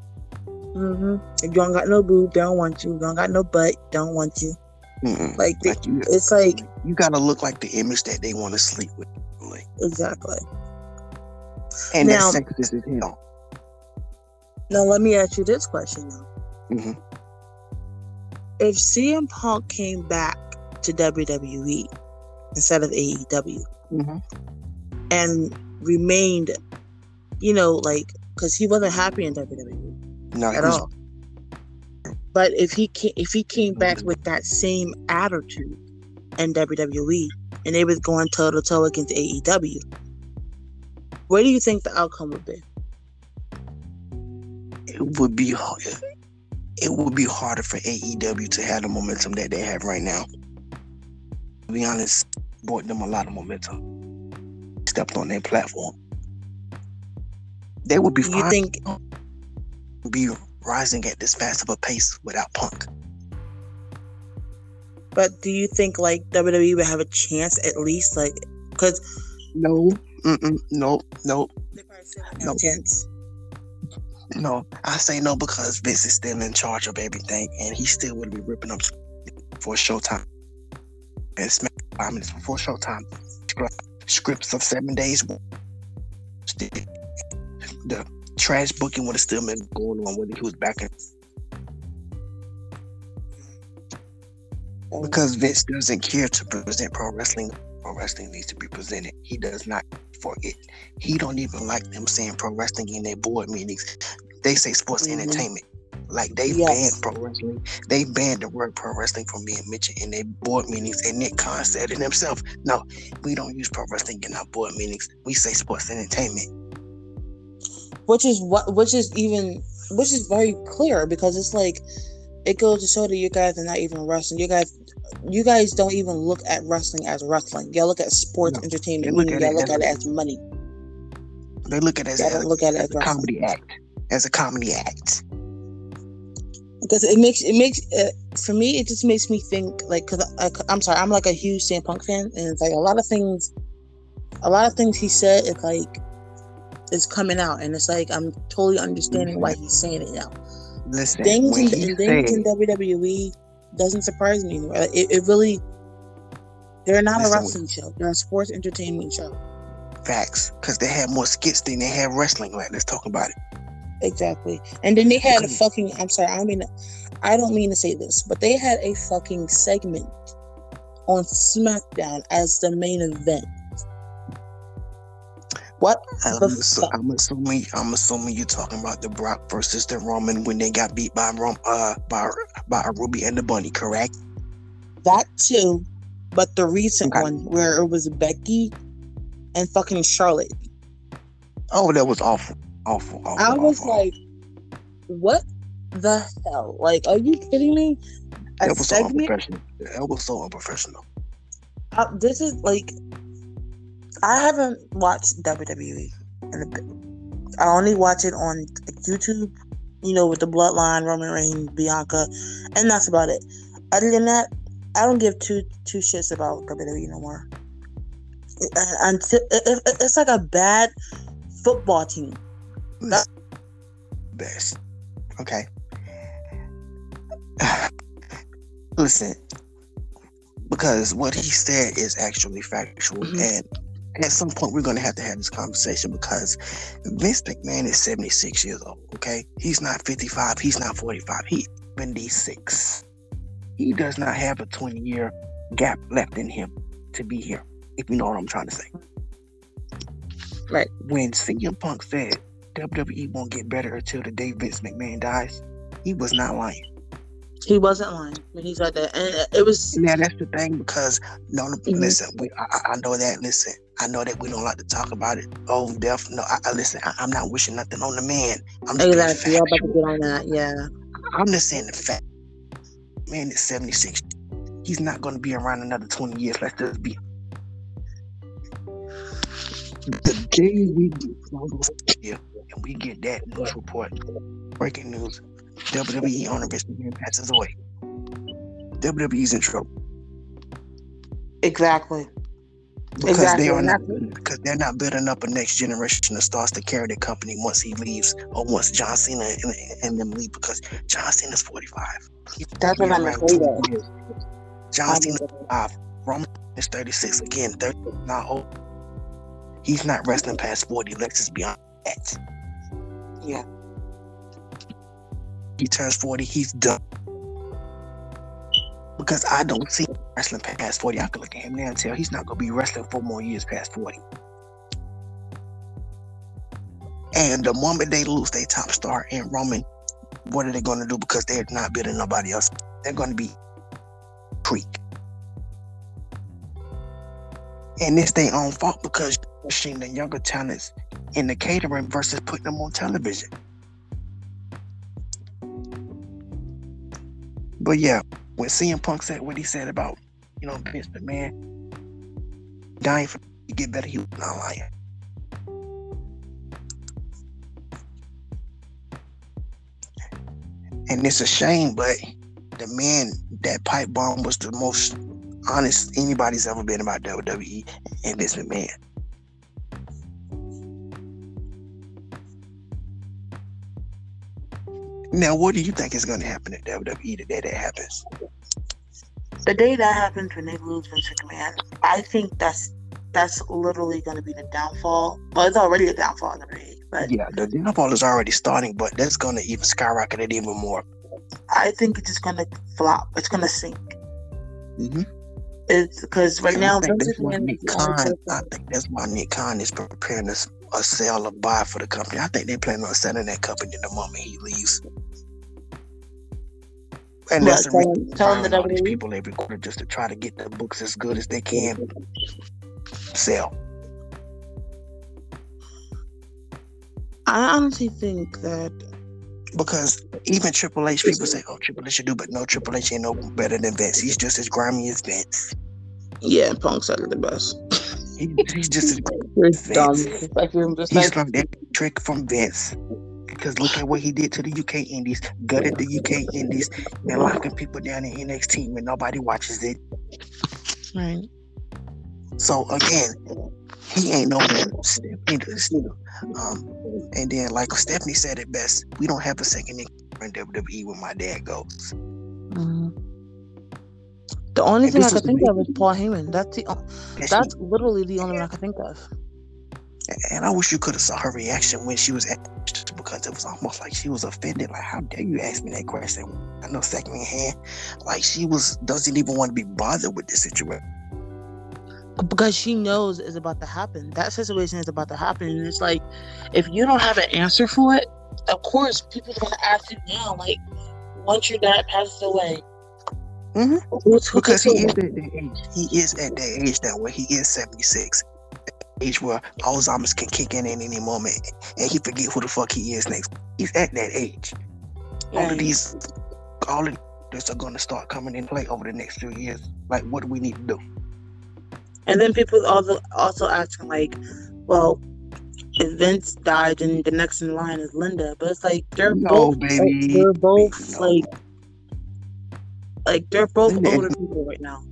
Mm-hmm. If you don't got no boob, they don't want you. If you don't got no butt, don't want you. Mm-mm. Like, they, like you, it's like you gotta look like the image that they want to sleep with. Like. Exactly. And now, that's sexist as hell. Now let me ask you this question now. Mm-hmm. If CM Punk came back to WWE instead of AEW mm-hmm. and remained, you know, like because he wasn't happy in WWE no, at all. But if he came, if he came back with that same attitude in WWE and they was going toe to toe against AEW, where do you think the outcome would be? It would be it would be harder for AEW to have the momentum that they have right now. To be honest, brought them a lot of momentum. Stepped on their platform. They would be you fine. think be rising at this fast of a pace without Punk. But do you think like WWE would have a chance at least, like, because no, mm-mm, no, no, no chance. No, I say no because Vince is still in charge of everything, and he still would be ripping up for Showtime and five minutes before Showtime. Scripts of seven days. The trash booking would have still been going on whether he was back in. Because Vince doesn't care to present pro wrestling. Pro wrestling needs to be presented. He does not for it. He don't even like them saying pro wrestling in their board meetings. They say sports mm-hmm. entertainment. Like they yes. banned pro wrestling. They banned the word pro wrestling from being mentioned in their board meetings. And Nick Khan said it himself. No, we don't use pro wrestling in our board meetings. We say sports entertainment. Which is what which is even which is very clear because it's like it goes to show that you guys are not even wrestling. You guys you guys don't even look at wrestling as wrestling. Y'all look at sports no. entertainment. Look y'all look at it as money. They look at it as, a, look at it as, as a comedy act, as a comedy act. Because it makes it makes uh, for me, it just makes me think like because I'm sorry, I'm like a huge CM Punk fan, and it's like a lot of things, a lot of things he said it's like is coming out, and it's like I'm totally understanding why mm-hmm. he's saying it now. Listen, things in, things in WWE doesn't surprise me anymore. It, it really, they're not listen, a wrestling show; they're a sports entertainment show. Facts, because they had more skits than they had wrestling. Like, let's talk about it. Exactly, and then they had a fucking. I'm sorry, I mean, I don't mean to say this, but they had a fucking segment on SmackDown as the main event. What? I'm, assu- I'm, assuming I'm assuming you're talking about the Brock versus the Roman when they got beat by Rom uh by by Ruby and the Bunny, correct? That too, but the recent okay. one where it was Becky and fucking Charlotte. Oh, that was awful, awful. awful I was awful. like, what the hell? Like, are you kidding me? A that was segment? so unprofessional. That was so unprofessional. Uh, this is like I haven't watched WWE in a bit. I only watch it on YouTube, you know, with the Bloodline, Roman Reigns, Bianca, and that's about it. Other than that, I don't give two two shits about WWE no more. Until it's like a bad football team. That's- Best. Okay. Listen, because what he said is actually factual, mm-hmm. and at some point we're going to have to have this conversation because Vince McMahon is 76 years old, okay? He's not 55, he's not 45, he's 76. He does not have a 20 year gap left in him to be here, if you know what I'm trying to say. Right. When CM Punk said WWE won't get better until the day Vince McMahon dies, he was not lying. He wasn't lying when he said that, and it was. Yeah, that's the thing because no, mm-hmm. listen, we, I, I, know that. Listen, I know that we don't like to talk about it. Oh, death. No, I, I listen. I, am not wishing nothing on the man. I'm just exactly. You're about to get on that. Yeah. I'm just saying the fact. Man is 76. He's not going to be around another 20 years. Let's just be. The day we get and we get that news report, breaking news, WWE owner passes away. WWE's in trouble. Exactly. Because exactly. they are not because they're not building up a next generation of stars to carry the company once he leaves or once John Cena and, and them leave because John Cena's 45. That's what I'm saying. John Cena's 45. Roman is 36. Again, 30 not old. He's not wrestling past 40. Let's just be honest. That. Yeah he turns 40, he's done. Because I don't see wrestling past 40. I can look at him now and tell he's not going to be wrestling four more years past 40. And the moment they lose their top star in Roman, what are they going to do? Because they're not building nobody else. They're going to be creek. And it's their own fault because pushing the younger talents in the catering versus putting them on television. But yeah, when CM Punk said what he said about, you know, Vince McMahon dying for to get better, he was not lying. And it's a shame, but the man that pipe bomb was the most honest anybody's ever been about WWE and Vince McMahon. Now, what do you think is going to happen at WWE the day that happens? The day that happens when they lose Vince McMahon, I think that's that's literally going to be the downfall. Well, it's already a downfall in WWE. But yeah, the downfall is already starting, but that's going to even skyrocket it even more. I think it's just going to flop. It's going to sink. Mm-hmm. It's because right now, I think, that's why Nick Khan, I think that's why Nick Khan is preparing a, a sell or buy for the company. I think they plan on selling that company the moment he leaves. And that's the reason telling the all these people every quarter just to try to get the books as good as they can sell. I honestly think that because even Triple H people say, "Oh, Triple H should do," but no, Triple H ain't no better than Vince. He's just as grimy as Vince. Yeah, Punk's out of the best. He, he's just you're dumb. Like just he's like, that trick from Vince. Because look at what he did to the UK Indies, gutted the UK Indies, and locking people down in NXT when nobody watches it. Right. So again, he ain't no one step into this. Um, and then like Stephanie said it best, we don't have a second in WWE when my dad goes. Mm-hmm. The only and thing I can think of is Paul Heyman. That's the that's literally the only one I can think of. And I wish you could have saw her reaction when she was asked because it was almost like she was offended. Like, how dare you ask me that question? I know second hand. Like she was doesn't even want to be bothered with this situation. Because she knows it's about to happen. That situation is about to happen. And it's like if you don't have an answer for it, of course people are gonna ask you now, like, once your dad passes away, Mm-hmm. Because he is at that age. He is at that age now where he is 76. Age where Alzheimer's can kick in at any moment and he forget who the fuck he is next. He's at that age. All of these, all of this are going to start coming in play over the next few years. Like, what do we need to do? And then people also also asking like, well, if Vince died, and the next in line is Linda. But it's like they're no, both, baby. Like, they're both no. like like they're both Linda, older people right now.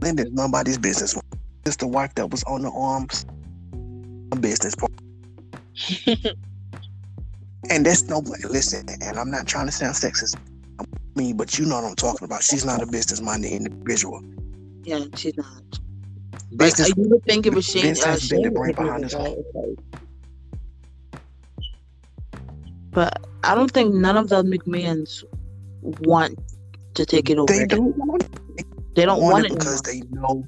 Linda's nobody's business. It's the wife that was on the arms business and that's nobody. Listen, and I'm not trying to sound sexist. I mean, but you know what I'm talking about. She's not a business minded individual. Yeah, she's not. Business, like, you would think it was Shane. Vince uh, Shane behind this whole. But I don't think none of the McMahons want to take it over. They don't want it. They don't want, want it because they know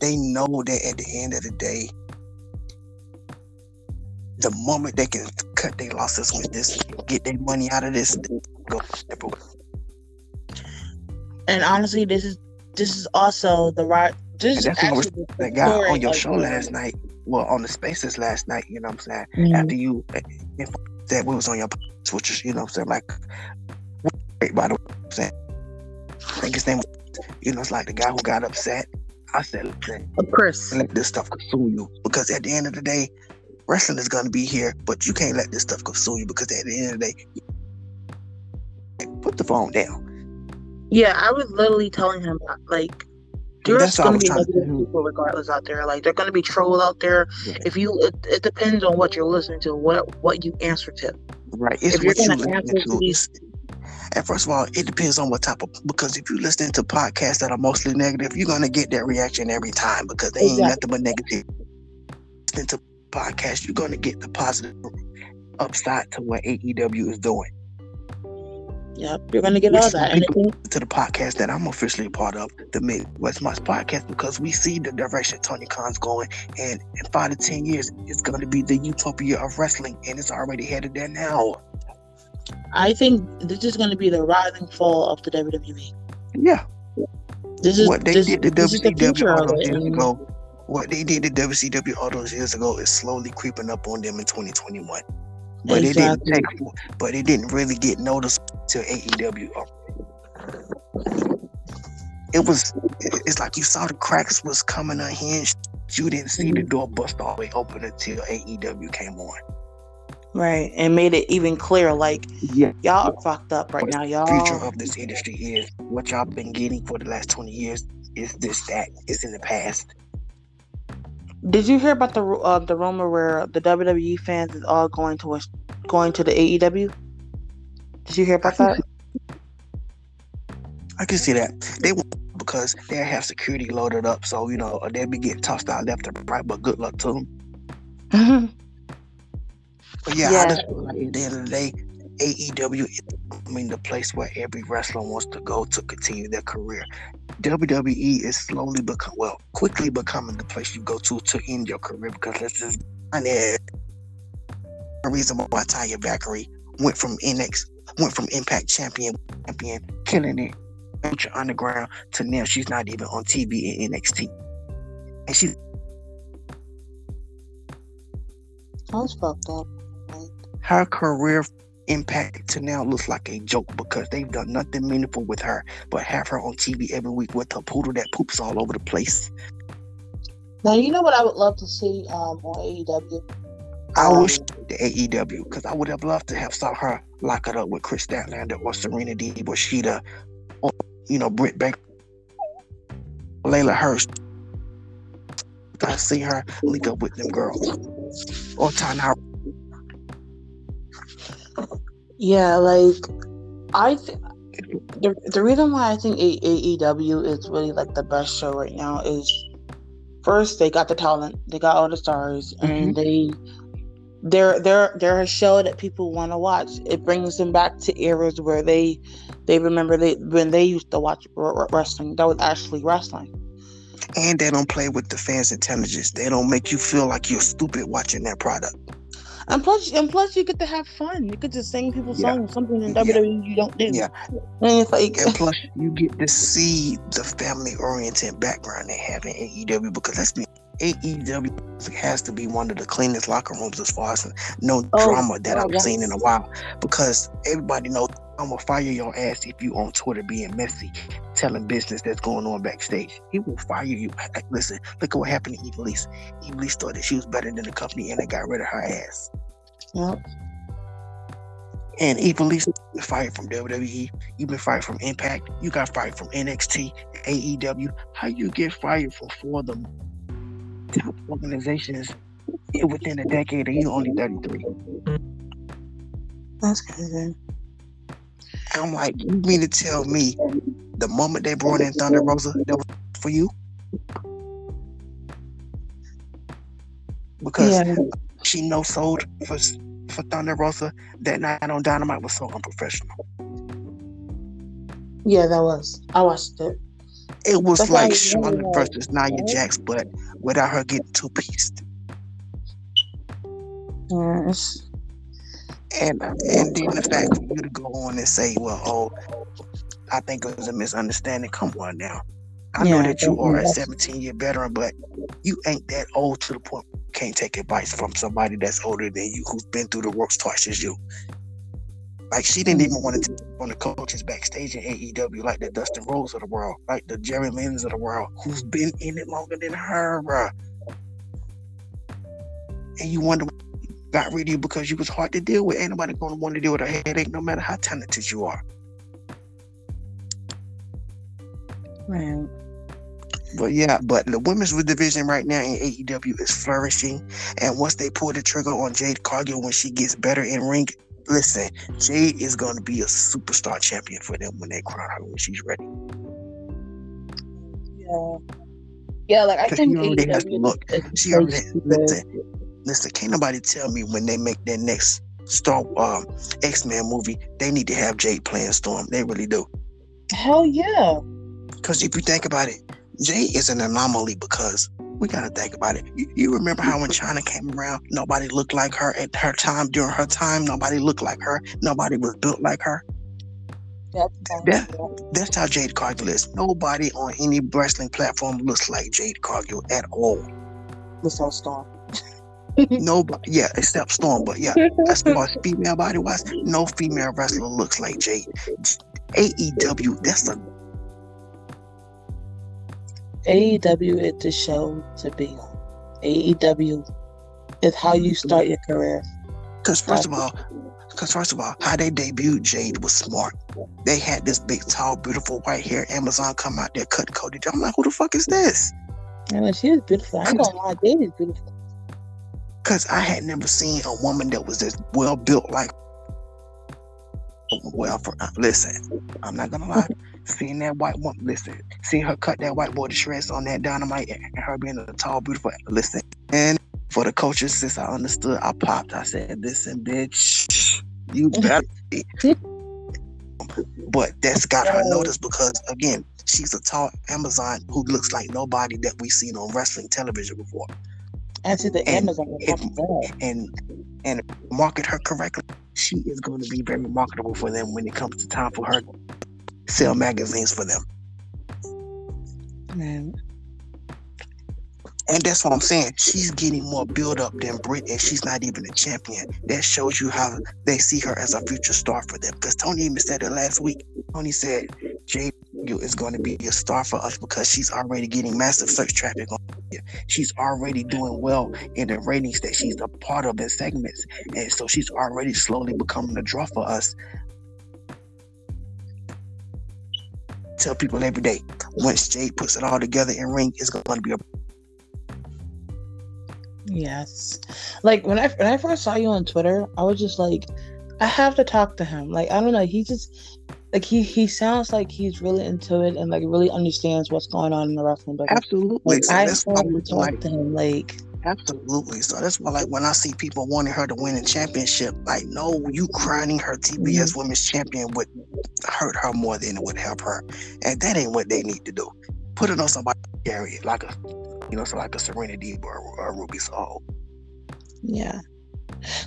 they know that at the end of the day, the moment they can cut their losses with this, get their money out of this, go And honestly, this is this is also the right. This and that's what that guy on your show last night. Well, on the Spaces last night, you know what I'm saying. Mm-hmm. After you that we was on your, which is you know what I'm saying, like, by the way, I'm saying I think his name was, you know, it's like the guy who got upset. I said, listen, of course, let this stuff consume you because at the end of the day, wrestling is going to be here, but you can't let this stuff consume you because at the end of the day, put the phone down. Yeah, I was literally telling him like there's going to be negative people regardless out there. Like they're going to be trolls out there. Yeah. If you, it, it, depends on what you're listening to, what what you answer to. Right. It's if you're going to answer to these and first of all, it depends on what type of because if you listen to podcasts that are mostly negative, you're gonna get that reaction every time because they exactly. ain't nothing but negative. Listen to podcasts, you're gonna get the positive upside to what AEW is doing. Yep, you're gonna get all that. To the podcast that I'm officially a part of, the Midwest Moss podcast, because we see the direction Tony Khan's going, and in five to ten years, it's gonna be the utopia of wrestling, and it's already headed there now. I think this is going to be the rising fall of the WWE. Yeah. This is what they this, did the WCW all those years ago. What they did to WCW all those years ago is slowly creeping up on them in 2021. But exactly. it didn't take, but it didn't really get noticed till AEW. It was, it's like you saw the cracks was coming unhinged. You didn't see mm-hmm. the door bust all the way open until AEW came on. Right, and made it even clear, like yeah. y'all are fucked up right now, y'all. Future of this industry is what y'all been getting for the last twenty years is this that is in the past. Did you hear about the uh, the rumor where the WWE fans is all going to going to the AEW? Did you hear about that? I can see that they because they have security loaded up, so you know they'll be getting tossed out left and right. But good luck to them. But yeah, yeah. I just feel like at the end of the day, AEW is I mean the place where every wrestler wants to go to continue their career. WWE is slowly become well, quickly becoming the place you go to to end your career because let's just and the reason why Taya Valkyrie went from NX went from Impact champion champion killing it Lucha Underground to now she's not even on TV in NXT. And she Sounds fucked up her career impact to now looks like a joke because they've done nothing meaningful with her but have her on TV every week with a poodle that poops all over the place. Now you know what I would love to see um, on AEW. I um, wish the AEW because I would have loved to have saw her lock it up with Kris Statlander or Serena Deeb or Shida or you know Britt Baker, Leyla Hirsch. I see her link up with them girls or Tana. Yeah, like I th- the, the reason why I think AEW is really like the best show right now is first they got the talent, they got all the stars, mm-hmm. and they they're they're they're a show that people want to watch. It brings them back to eras where they they remember they when they used to watch wrestling. That was actually wrestling. And they don't play with the fans' intelligence. They don't make you feel like you're stupid watching that product. And plus, and plus, you get to have fun. You get to sing people's yeah. songs, something in WWE yeah. you don't do. Yeah, and it's like, and plus, you get to see the family-oriented background they have in AEW because let's be AEW has to be one of the cleanest locker rooms as far as no oh, drama that oh, I've yes. seen in a while. Because everybody knows I'm gonna fire your ass if you on Twitter being messy, telling business that's going on backstage. He will fire you. Listen, look at what happened to Ivelisse. Ivelisse thought that she was better than the company, and they got rid of her ass. Yep. And Ivelisse fired from WWE. You've been fired from Impact. You got fired from NXT, AEW. How you get fired from four of them top organizations within a decade, and you only 33. That's crazy. I'm like, you mean to tell me the moment they brought in Thunder Rosa, that was for you? Because yeah. she no sold for for Thunder Rosa that night on Dynamite was so unprofessional. Yeah, that was. I watched it. It was That's like Charlotte versus Nia Jax, but without her getting two pieced. Yes. And and then the fact for you to go on and say, well, oh, I think it was a misunderstanding. Come on now. I yeah, know that you are a 17 year veteran, but you ain't that old to the point you can't take advice from somebody that's older than you who's been through the works twice as you. Like she didn't even want to take on the coaches backstage in AEW, like the Dustin Rhodes of the world, like the Jerry Lynn's of the world, who's been in it longer than her, bruh. And you wonder got rid of you because you was hard to deal with. Ain't nobody gonna want to deal with a headache, no matter how talented you are. Man. But yeah, but the women's division right now in AEW is flourishing. And once they pull the trigger on Jade Cargill when she gets better in ring, listen, Jade is going to be a superstar champion for them when they crown her when she's ready. Yeah, yeah. Like I think already has to look. She already listen. Listen, can't nobody tell me when they make their next Star um, X Men movie, they need to have Jade playing Storm. They really do. Hell yeah. Because if you think about it, Jade is an anomaly because we gotta think about it. You, you, remember how when Chyna came around, nobody looked like her at her time. During her time, nobody looked like her. Nobody was built like her. Yep. That, that's how Jade Cargill is. Nobody on any wrestling platform looks like Jade Cargill at all. Besides Storm. Nobody, yeah, except Storm. But yeah, as far as female body wise, no female wrestler looks like Jade. AEW, that's a AEW is the show to be on. AEW is how you start your career. Because first of all, because first of all, how they debuted Jade was smart. They had this big, tall, beautiful white hair Amazon come out there cut coded. I'm like, who the fuck is this? I mean, she was beautiful. I ain't gonna lie, Jade is beautiful. Cause I had never seen a woman that was as well built like well, for, uh, listen, I'm not gonna lie. seeing that white woman, listen, seeing her cut that white boy to shreds on that dynamite, and her being a tall, beautiful, listen. And for the coaches, since I understood, I popped. I said, "Listen, bitch, you better." Be. but that's got her notice because again, she's a tall Amazon who looks like nobody that we've seen on wrestling television before. And to the and, Amazon and, and and market her correctly, she is going to be very marketable for them when it comes to time for her sell magazines for them. Man. And that's what I'm saying. She's getting more build up than Britt, and she's not even a champion. That shows you how they see her as a future star for them. Because Tony even said it last week. Tony said Jade is going to be a star for us because she's already getting massive search traffic on here. she's already doing well in the ratings that she's a part of in segments. And so she's already slowly becoming a draw for us. Tell people every day, once Jade puts it all together in ring, it's going to be a Yes. Like when I when I first saw you on Twitter, I was just like, I have to talk to him. Like I don't know, he just like he he sounds like he's really into it and like really understands what's going on in the wrestling business. Absolutely. Like, so I have to talk like, to him. Like absolutely. So that's why like when I see people wanting her to win a championship, like no, you crowning her TBS mm-hmm. Women's Champion would hurt her more than it would help her, and that ain't what they need to do. Put it on somebody carry it like a you know, so like a Serenity or, or a Ruby Soho. Yeah.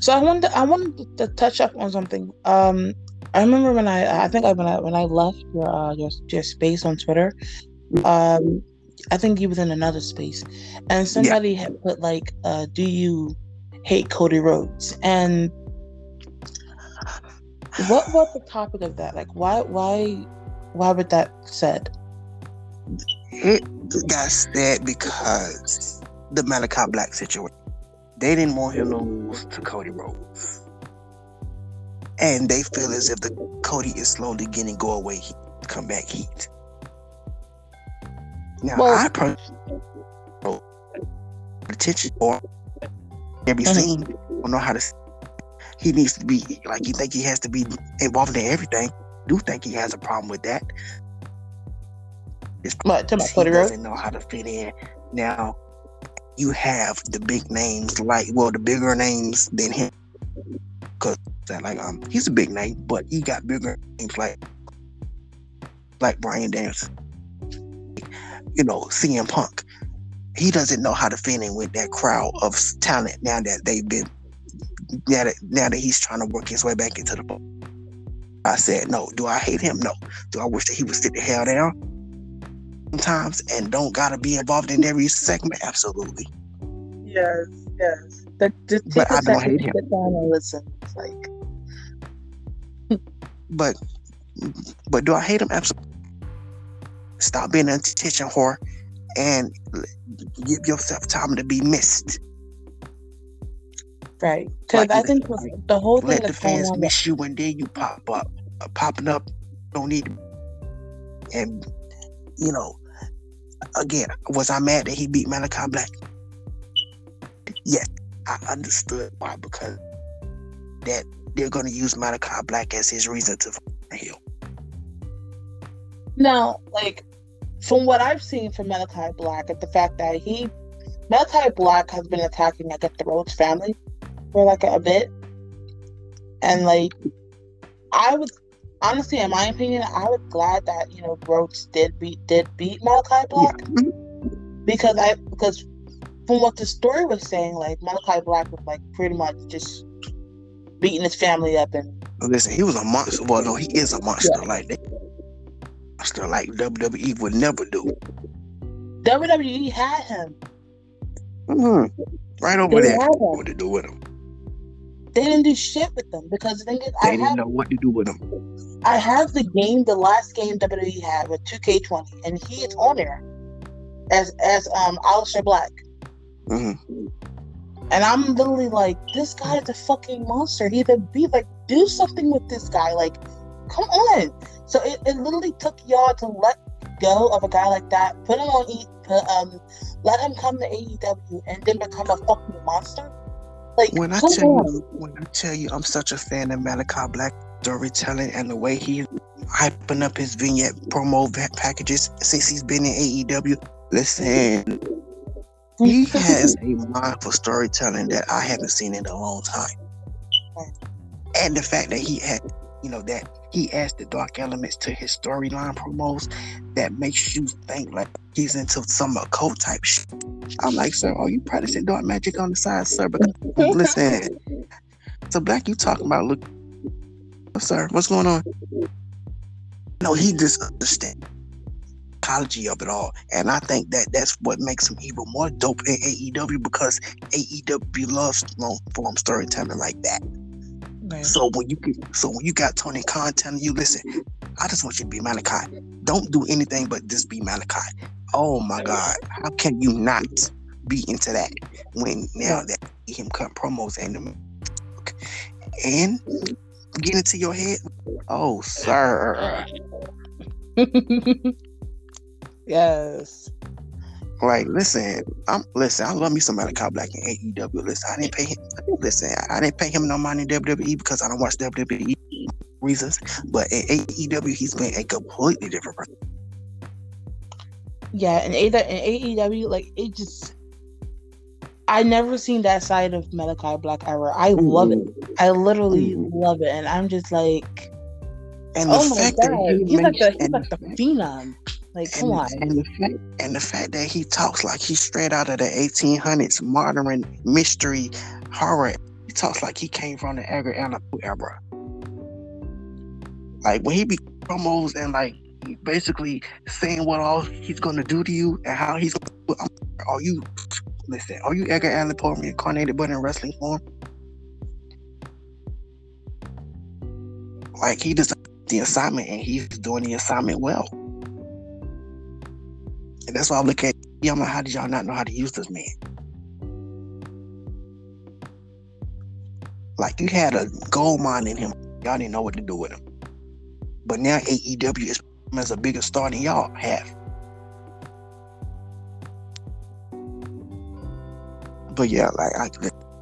So I wanted to, I wanted to touch up on something. Um, I remember when I I think I when I when I left your uh, your your space on Twitter, um, I think you was in another space, and somebody yeah. had put like, uh, "Do you hate Cody Rhodes?" And what was the topic of that? Like, why why why would that said? It got said because the Malakai Black situation. They didn't want him to lose to Cody Rhodes. And they feel as if the Cody is slowly getting go away heat, back heat. Now well, I personally attention or every mm-hmm. scene. Don't know how to. He needs to be like you think he has to be involved in everything. Do think he has a problem with that. It's what, to he doesn't know how to fit in. Now you have the big names like well the bigger names than him. Because like um he's a big name but he got bigger names like like Bryan Danielson. You know CM Punk. He doesn't know how to fit in with that crowd of talent now that they've been now that now that he's trying to work his way back into the I said no do I hate him? No. Do I wish that he would sit the hell down sometimes and don't gotta be involved in every segment. Absolutely. Yes, yes. The, the, but I don't hate him. Sit down and listen. It's like. but, but do I hate him? Absolutely. Stop being an attention whore, and give yourself time to be missed. Right, because like, I think the whole thing let the fans miss you, and then you pop up, uh, popping up. Don't need, and you know, again, was I mad that he beat Malakai Black? Yes, I understood why because that they're going to use Malakai Black as his reason to heal. Now, like from what I've seen from Malakai Black, at the fact that he Malakai Black has been attacking like the Rhodes family for like a, a bit, and like I was honestly, in my opinion, I was glad that you know Rhodes did beat did beat Malakai Black because I because from what the story was saying, like Malakai Black was like pretty much just beating his family up and. Listen, he was a monster. Well, no, he is a monster. Yeah. Like that, monster like WWE would never do. WWE had him. Mm-hmm. Right over they there. What to do with him? They didn't do shit with them because the thing is, they I didn't have, know what to do with them. I have the game, the last game WWE had with 2K20, and he is on there as as um Aleister Black. Mm-hmm. And I'm literally like, this guy is a fucking monster. He's a be like, do something with this guy. Like, come on. So it, it literally took y'all to let go of a guy like that, put him on E, put, um, let him come to AEW, and then become a fucking monster. Like when I tell on. you, when I tell you, I'm such a fan of Malakai Black storytelling and the way he hyping up his vignette promo packages since he's been in AEW. Listen, he has a mind for storytelling that I haven't seen in a long time. And the fact that he had, you know, that he adds the dark elements to his storyline promos that makes you think like he's into some occult type shit. I'm like, sir, oh, you practicing dark magic on the side, sir? But listen, so black, you talking about look, sir? What's going on? No, he just understands psychology of it all, and I think that that's what makes him even more dope in AEW because AEW loves long form storytelling like that. Right. So when you so when you got Tony Khan telling you, listen, I just want you to be Malakai. Don't do anything but just be Malakai. oh my god, how can you not be into that when now that him cut promos and the and get into your head? Oh, sir. yes. Like, listen, I'm listen. I love me some Malakai Black in AEW. Listen, I didn't pay him. Listen, I didn't pay him no money in WWE because I don't watch WWE reasons. But in AEW, he's been a completely different person. Yeah, and in AEW, like it just, I never seen that side of Malakai Black ever. I love it. I literally love it, and I'm just like, and oh my god, he's like the he's like the phenom. Like, come and, on. And the, fact, and the fact that he talks like he's straight out of the 1800s modern mystery horror. He talks like he came from the Edgar Allan Poe era. Like when he be promos and like basically saying what all he's gonna do to you and how he's gonna, are you listen, are you Edgar Allan Poe reincarnated but in wrestling form? Like he does the assignment and he's doing the assignment well. And that's why I look at yeah, I'm like, how did y'all not know how to use this man? Like you had a gold mine in him. Y'all didn't know what to do with him. But now AEW is as a bigger star than y'all have. But yeah, like I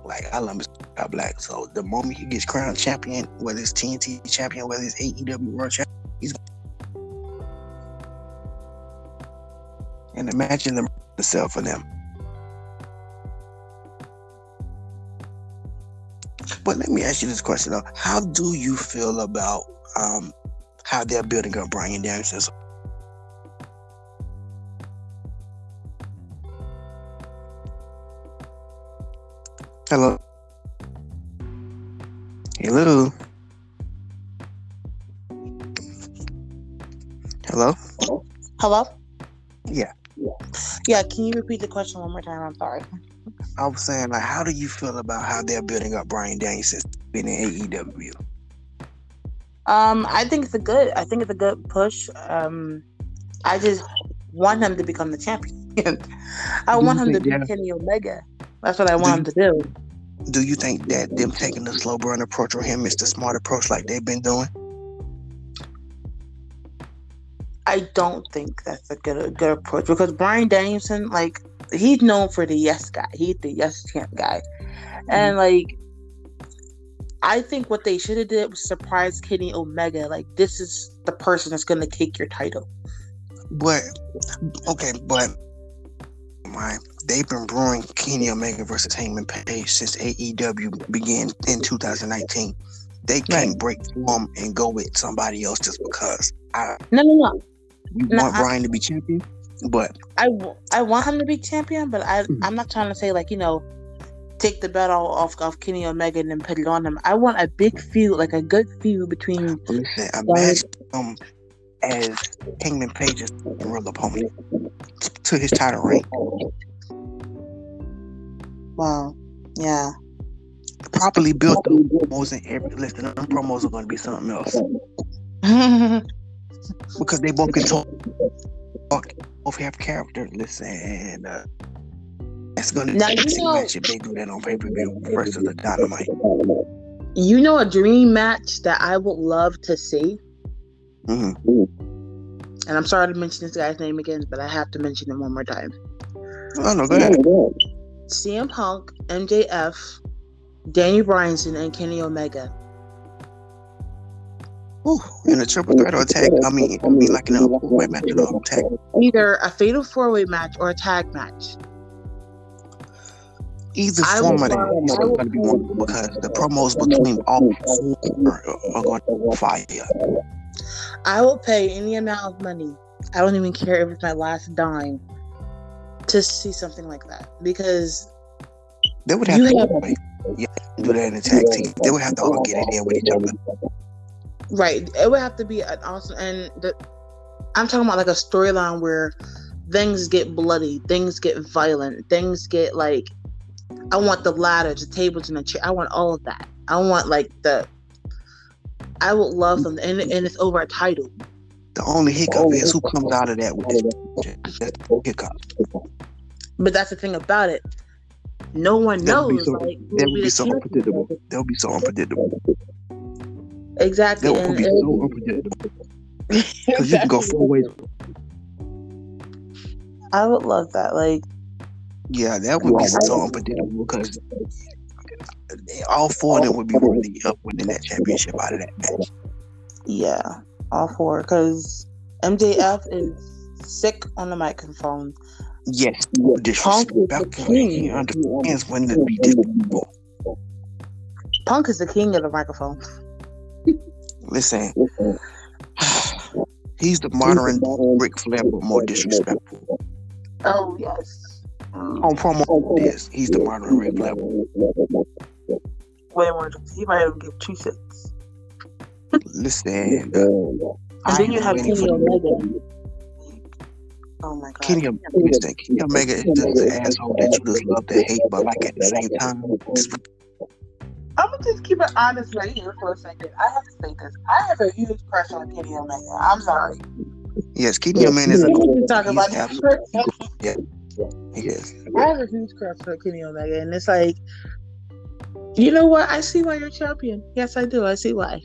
like I love Mr. Black. So the moment he gets crowned champion, whether it's TNT champion, whether it's AEW World Champion, he's and imagine them the sell for them. But let me ask you this question though: How do you feel about um, how they're building up Bryan Danielson? Hello. Hello. Hello. Hello. Yeah. Yeah, can you repeat the question one more time? I'm sorry. I was saying, like, how do you feel about how they're building up Bryan Danielson being in AEW? Um, I think it's a good. I think it's a good push. Um, I just want him to become the champion. I do want him to be Kenny Omega. That's what I want do him to do. Do you think that them taking the slow burn approach or him is the smart approach, like they've been doing? I don't think that's a good a good approach because Bryan Danielson, like, he's known for the yes guy. He's the yes champ guy, and mm-hmm. like, I think what they should have did was surprise Kenny Omega. Like, this is the person that's going to take your title. But okay, but my they've been brewing Kenny Omega versus Hangman Page since AEW began in 2019. They can't right. break form and go with somebody else just because. I, no, no, no. You no, want I, Bryan to be champion, but I, I want him to be champion, but I mm-hmm. I'm not trying to say like you know take the belt off of Kenny Omega and then put it on him. I want a big feud, like a good feud between. Listen, imagine um as Hangman Page's real opponent to his title reign. Wow. Yeah. Properly built promos and every listen, them promos are going to be something else. because they both can talk, both have character. Listen, and uh, that's going to be a match if they do that on pay per view versus the Dynamite. You know a dream match that I would love to see. Mm-hmm. And I'm sorry to mention this guy's name again, but I have to mention him one more time. Oh no, go ahead. CM Punk, MJF, Danny Bryanson, and Kenny Omega. Ooh, in a triple threat or a tag. I mean, I mean, like in a four-way match or a tag. Either a fatal four-way match or a tag match. Either I form of that is going to be wonderful because the promos between all four are going to fire. I will pay any amount of money. I don't even care if it's my last dime to see something like that because they would have to have, yeah, do that in a tag team. They would have to all get in there with each other. Right. It would have to be an awesome and the I'm talking about like a storyline where things get bloody, things get violent, things get like I want the ladders, the tables, and the chair. I want all of that. I want like the. I would love them, and, and it's over a title. The only hiccup is who comes out of that with That's hiccup. But that's the thing about it. No one That would knows. be so. like, who That will would be the so unpredictable. That would be so unpredictable. Exactly. That would be so unpredictable. Because you can go four ways. I would love that. Like, Yeah, that would be so unpredictable because all four of them would be worthy of uh, winning that championship out of that match. yeah, all four. Because MJF is sick on the microphone. Yes, Punk is the disrespectful. He understands when to be disrespectful. Punk is the king of the microphone. Listen, he's the modern Ric Flair, but more disrespectful. Oh yes. On promo, yes, he's the modern Ric Flair. Wait a minute. He might even give two cents. Listen, And then you have waiting Kenny Omega. Oh my god. Kenny, listen, Kenny Omega is just an asshole that you just love to hate, but like at the same time, it's- I'm gonna just keep it honest right here for a second. I have to say this. I have a huge crush on Kenny Omega. I'm sorry. yes, Kenny Omega is a We can talk he's about absolutely- this. yes. I have a huge crush for Kenny Omega, and it's like, you know what? I see why you're champion. Yes, I do. I see why.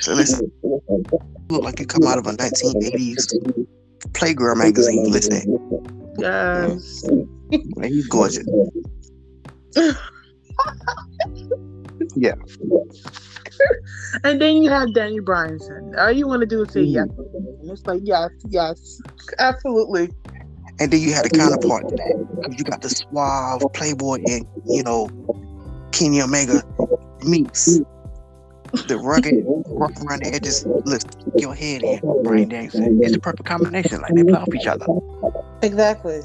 So listen, you look like you come out of a 1980s Playgirl magazine. Listen, Yes. man, he's gorgeous. Yeah. And then you have Danny Bryanson. All you want to do is say yes. And it's like, yes, yes, absolutely. And then you had a counterpart to that because you got the suave Playboy and you know Kenny Omega meets the rugged, rough around the edges. Look, your head in Bryan Danielson. It's the perfect combination. Like they play off each other. Exactly.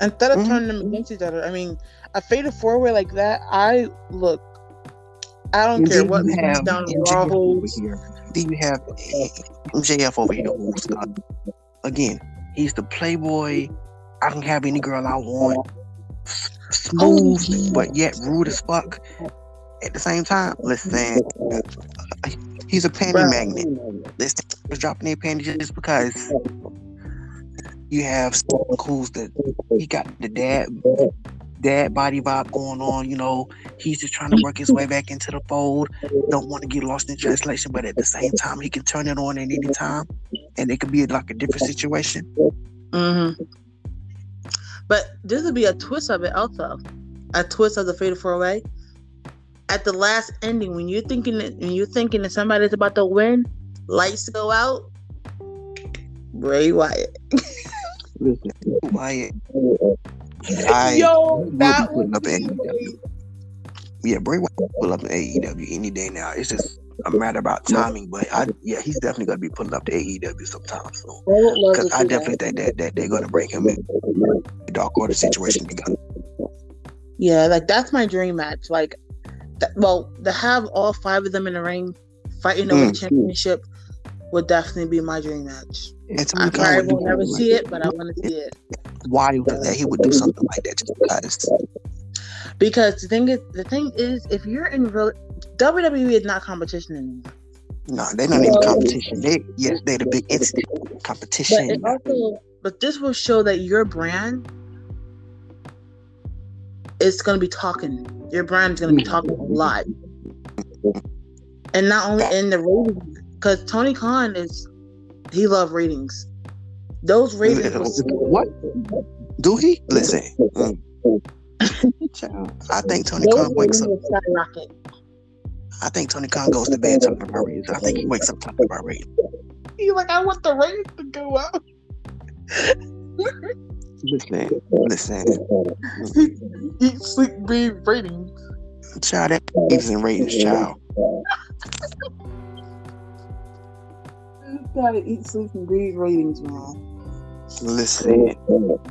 Instead of Mhm. turning them against each other, I mean, a fatal four way like that, I look. I don't And care what you have down MJF raw holds. here. Then you have MJF over here. Who's uh, again? He's the Playboy. I can have any girl I want. Smooth, Oh. but yet rude as fuck. At the same time, listen, he's a panty Bruh. magnet. Listen, was dropping their panties just because you have someone who's the he got the dad dad body vibe going on. You know, he's just trying to work his way back into the fold. Don't want to get lost in translation, but at the same time, he can turn it on at any time, and it could be like a different situation. hmm But this would be a twist of it also. A twist of the fatal four way. At the last ending, when you're thinking that when you're thinking that somebody's about to win, lights go out. Bray Wyatt. Listen, Wyatt, I Yo, that putting would up AEW. Yeah, Bray Wyatt will pull up AEW any day now. It's just a matter about timing, but I yeah, he's definitely gonna be pulling up to AEW sometime soon. I would love to Because I see that. definitely think that, that they're gonna bring him in the dark order situation together. Yeah, like that's my dream match. Like, th- well, to have all five of them in the ring fighting over the Mm. championship would definitely be my dream match. And I probably will never see it, but I want to see it. was that he would do something like that just because Because the thing is, the thing is, if you're in real WWE is not competition anymore. no, they're not even competition. They yes, they're the big entity competition. it also, but this will show that your brand is going to be talking. Your brand is going to be mm. talking a lot, and not only in the ratings, because Tony Khan is he love ratings. Those ratings. were so- What? Do he? Listen. mm. I think Tony those Khan wakes up. skyrocket. I think Tony Khan goes to bed talking about ratings. I think he wakes up talking about ratings. He's like, I want the ratings to go up. Listen, listen, Eat, sleep, breathe, ratings. child. That believes in ratings, child. Gotta eat, sleep, and breathe ratings, man. Listen,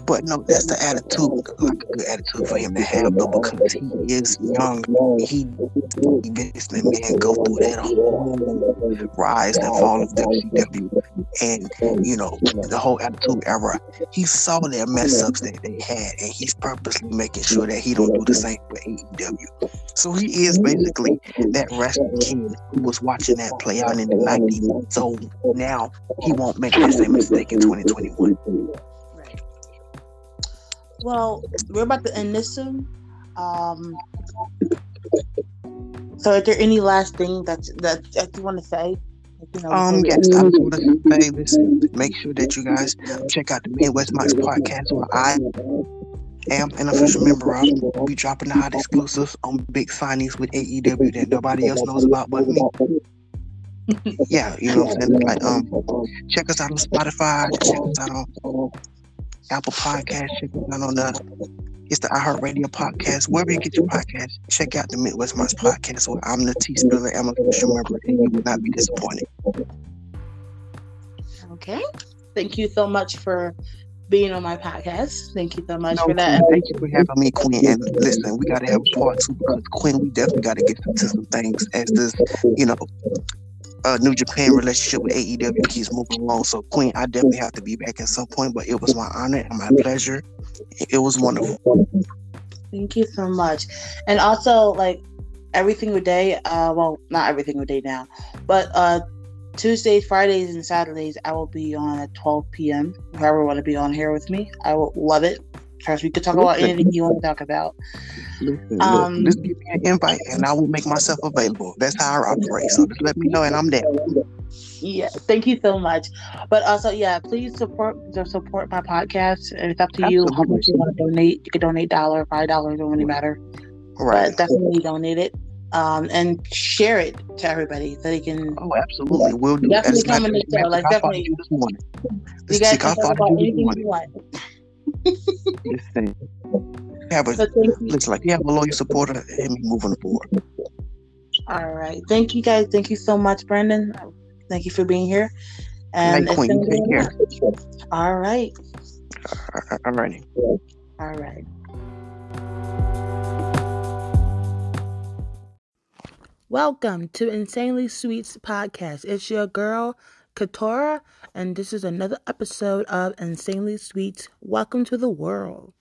but no, that's the attitude, like a good attitude for him to have, though, because he is young. He, he been listening, man, go through that whole rise and fall of WCW, and you know the whole attitude era. He saw their mess ups that they had, and he's purposely making sure that he don't do the same for AEW. So he is basically that wrestling kid who was watching that play out in the '90s. So now he won't make the same mistake in 2021. Well, we're about to end this soon. Um, so, is there any last thing that that, that you want to say? You know, um, yes, I just want to say, listen, make sure that you guys check out the Midwest Mics podcast where I am an official member of. We'll be dropping the hot exclusives on big signings with AEW that nobody else knows about but me. Yeah, you know what I'm saying? Like, um, check us out on Spotify, check us out on Apple Podcast, check us out on the it's the iHeartRadio podcast. Wherever you get your podcast, check out the Midwest Mics podcast where I'm the T Spiller, I'm a official member, and you will not be disappointed. Okay. Thank you so much for being on my podcast. Thank you so much no, for that. Thank you for having me, Queen. And listen, we got to have part two because Queen, we definitely got to get into some things as this, you know, uh, New Japan relationship with AEW keeps moving along. So, Queen, I definitely have to be back at some point, but it was my honor and my pleasure. It was wonderful. Thank you so much. And also, like every single day, uh, well, not every single day now, but uh, Tuesdays, Fridays, and Saturdays, I will be on at 12 p.m. Whoever want to be on here with me, I will love it. Trust we could talk about anything you want to talk about. Listen, um, just give me an invite and I will make myself available. That's how I operate. So just let me know and I'm there. Yeah, thank you so much. But also, yeah, please support support my podcast. And It's up to Absolutely. you how much you want to donate. You can donate dollar, five dollars, don't really matter. Right. But definitely donate it. Um, and share it to everybody so they can. Oh, absolutely, we'll do. Definitely come in the show. Like definitely. You guys can talk about anything you want. Listen, have a looks like you have a loyal supporter and moving forward. All right, thank you guys. Thank you so much, Brandon. Thank you for being here. And Queen, take care. All right. All righty. All right. Welcome to Insanely Sweets podcast. It's your girl Katora, and this is another episode of Insanely Sweet. Welcome to the world.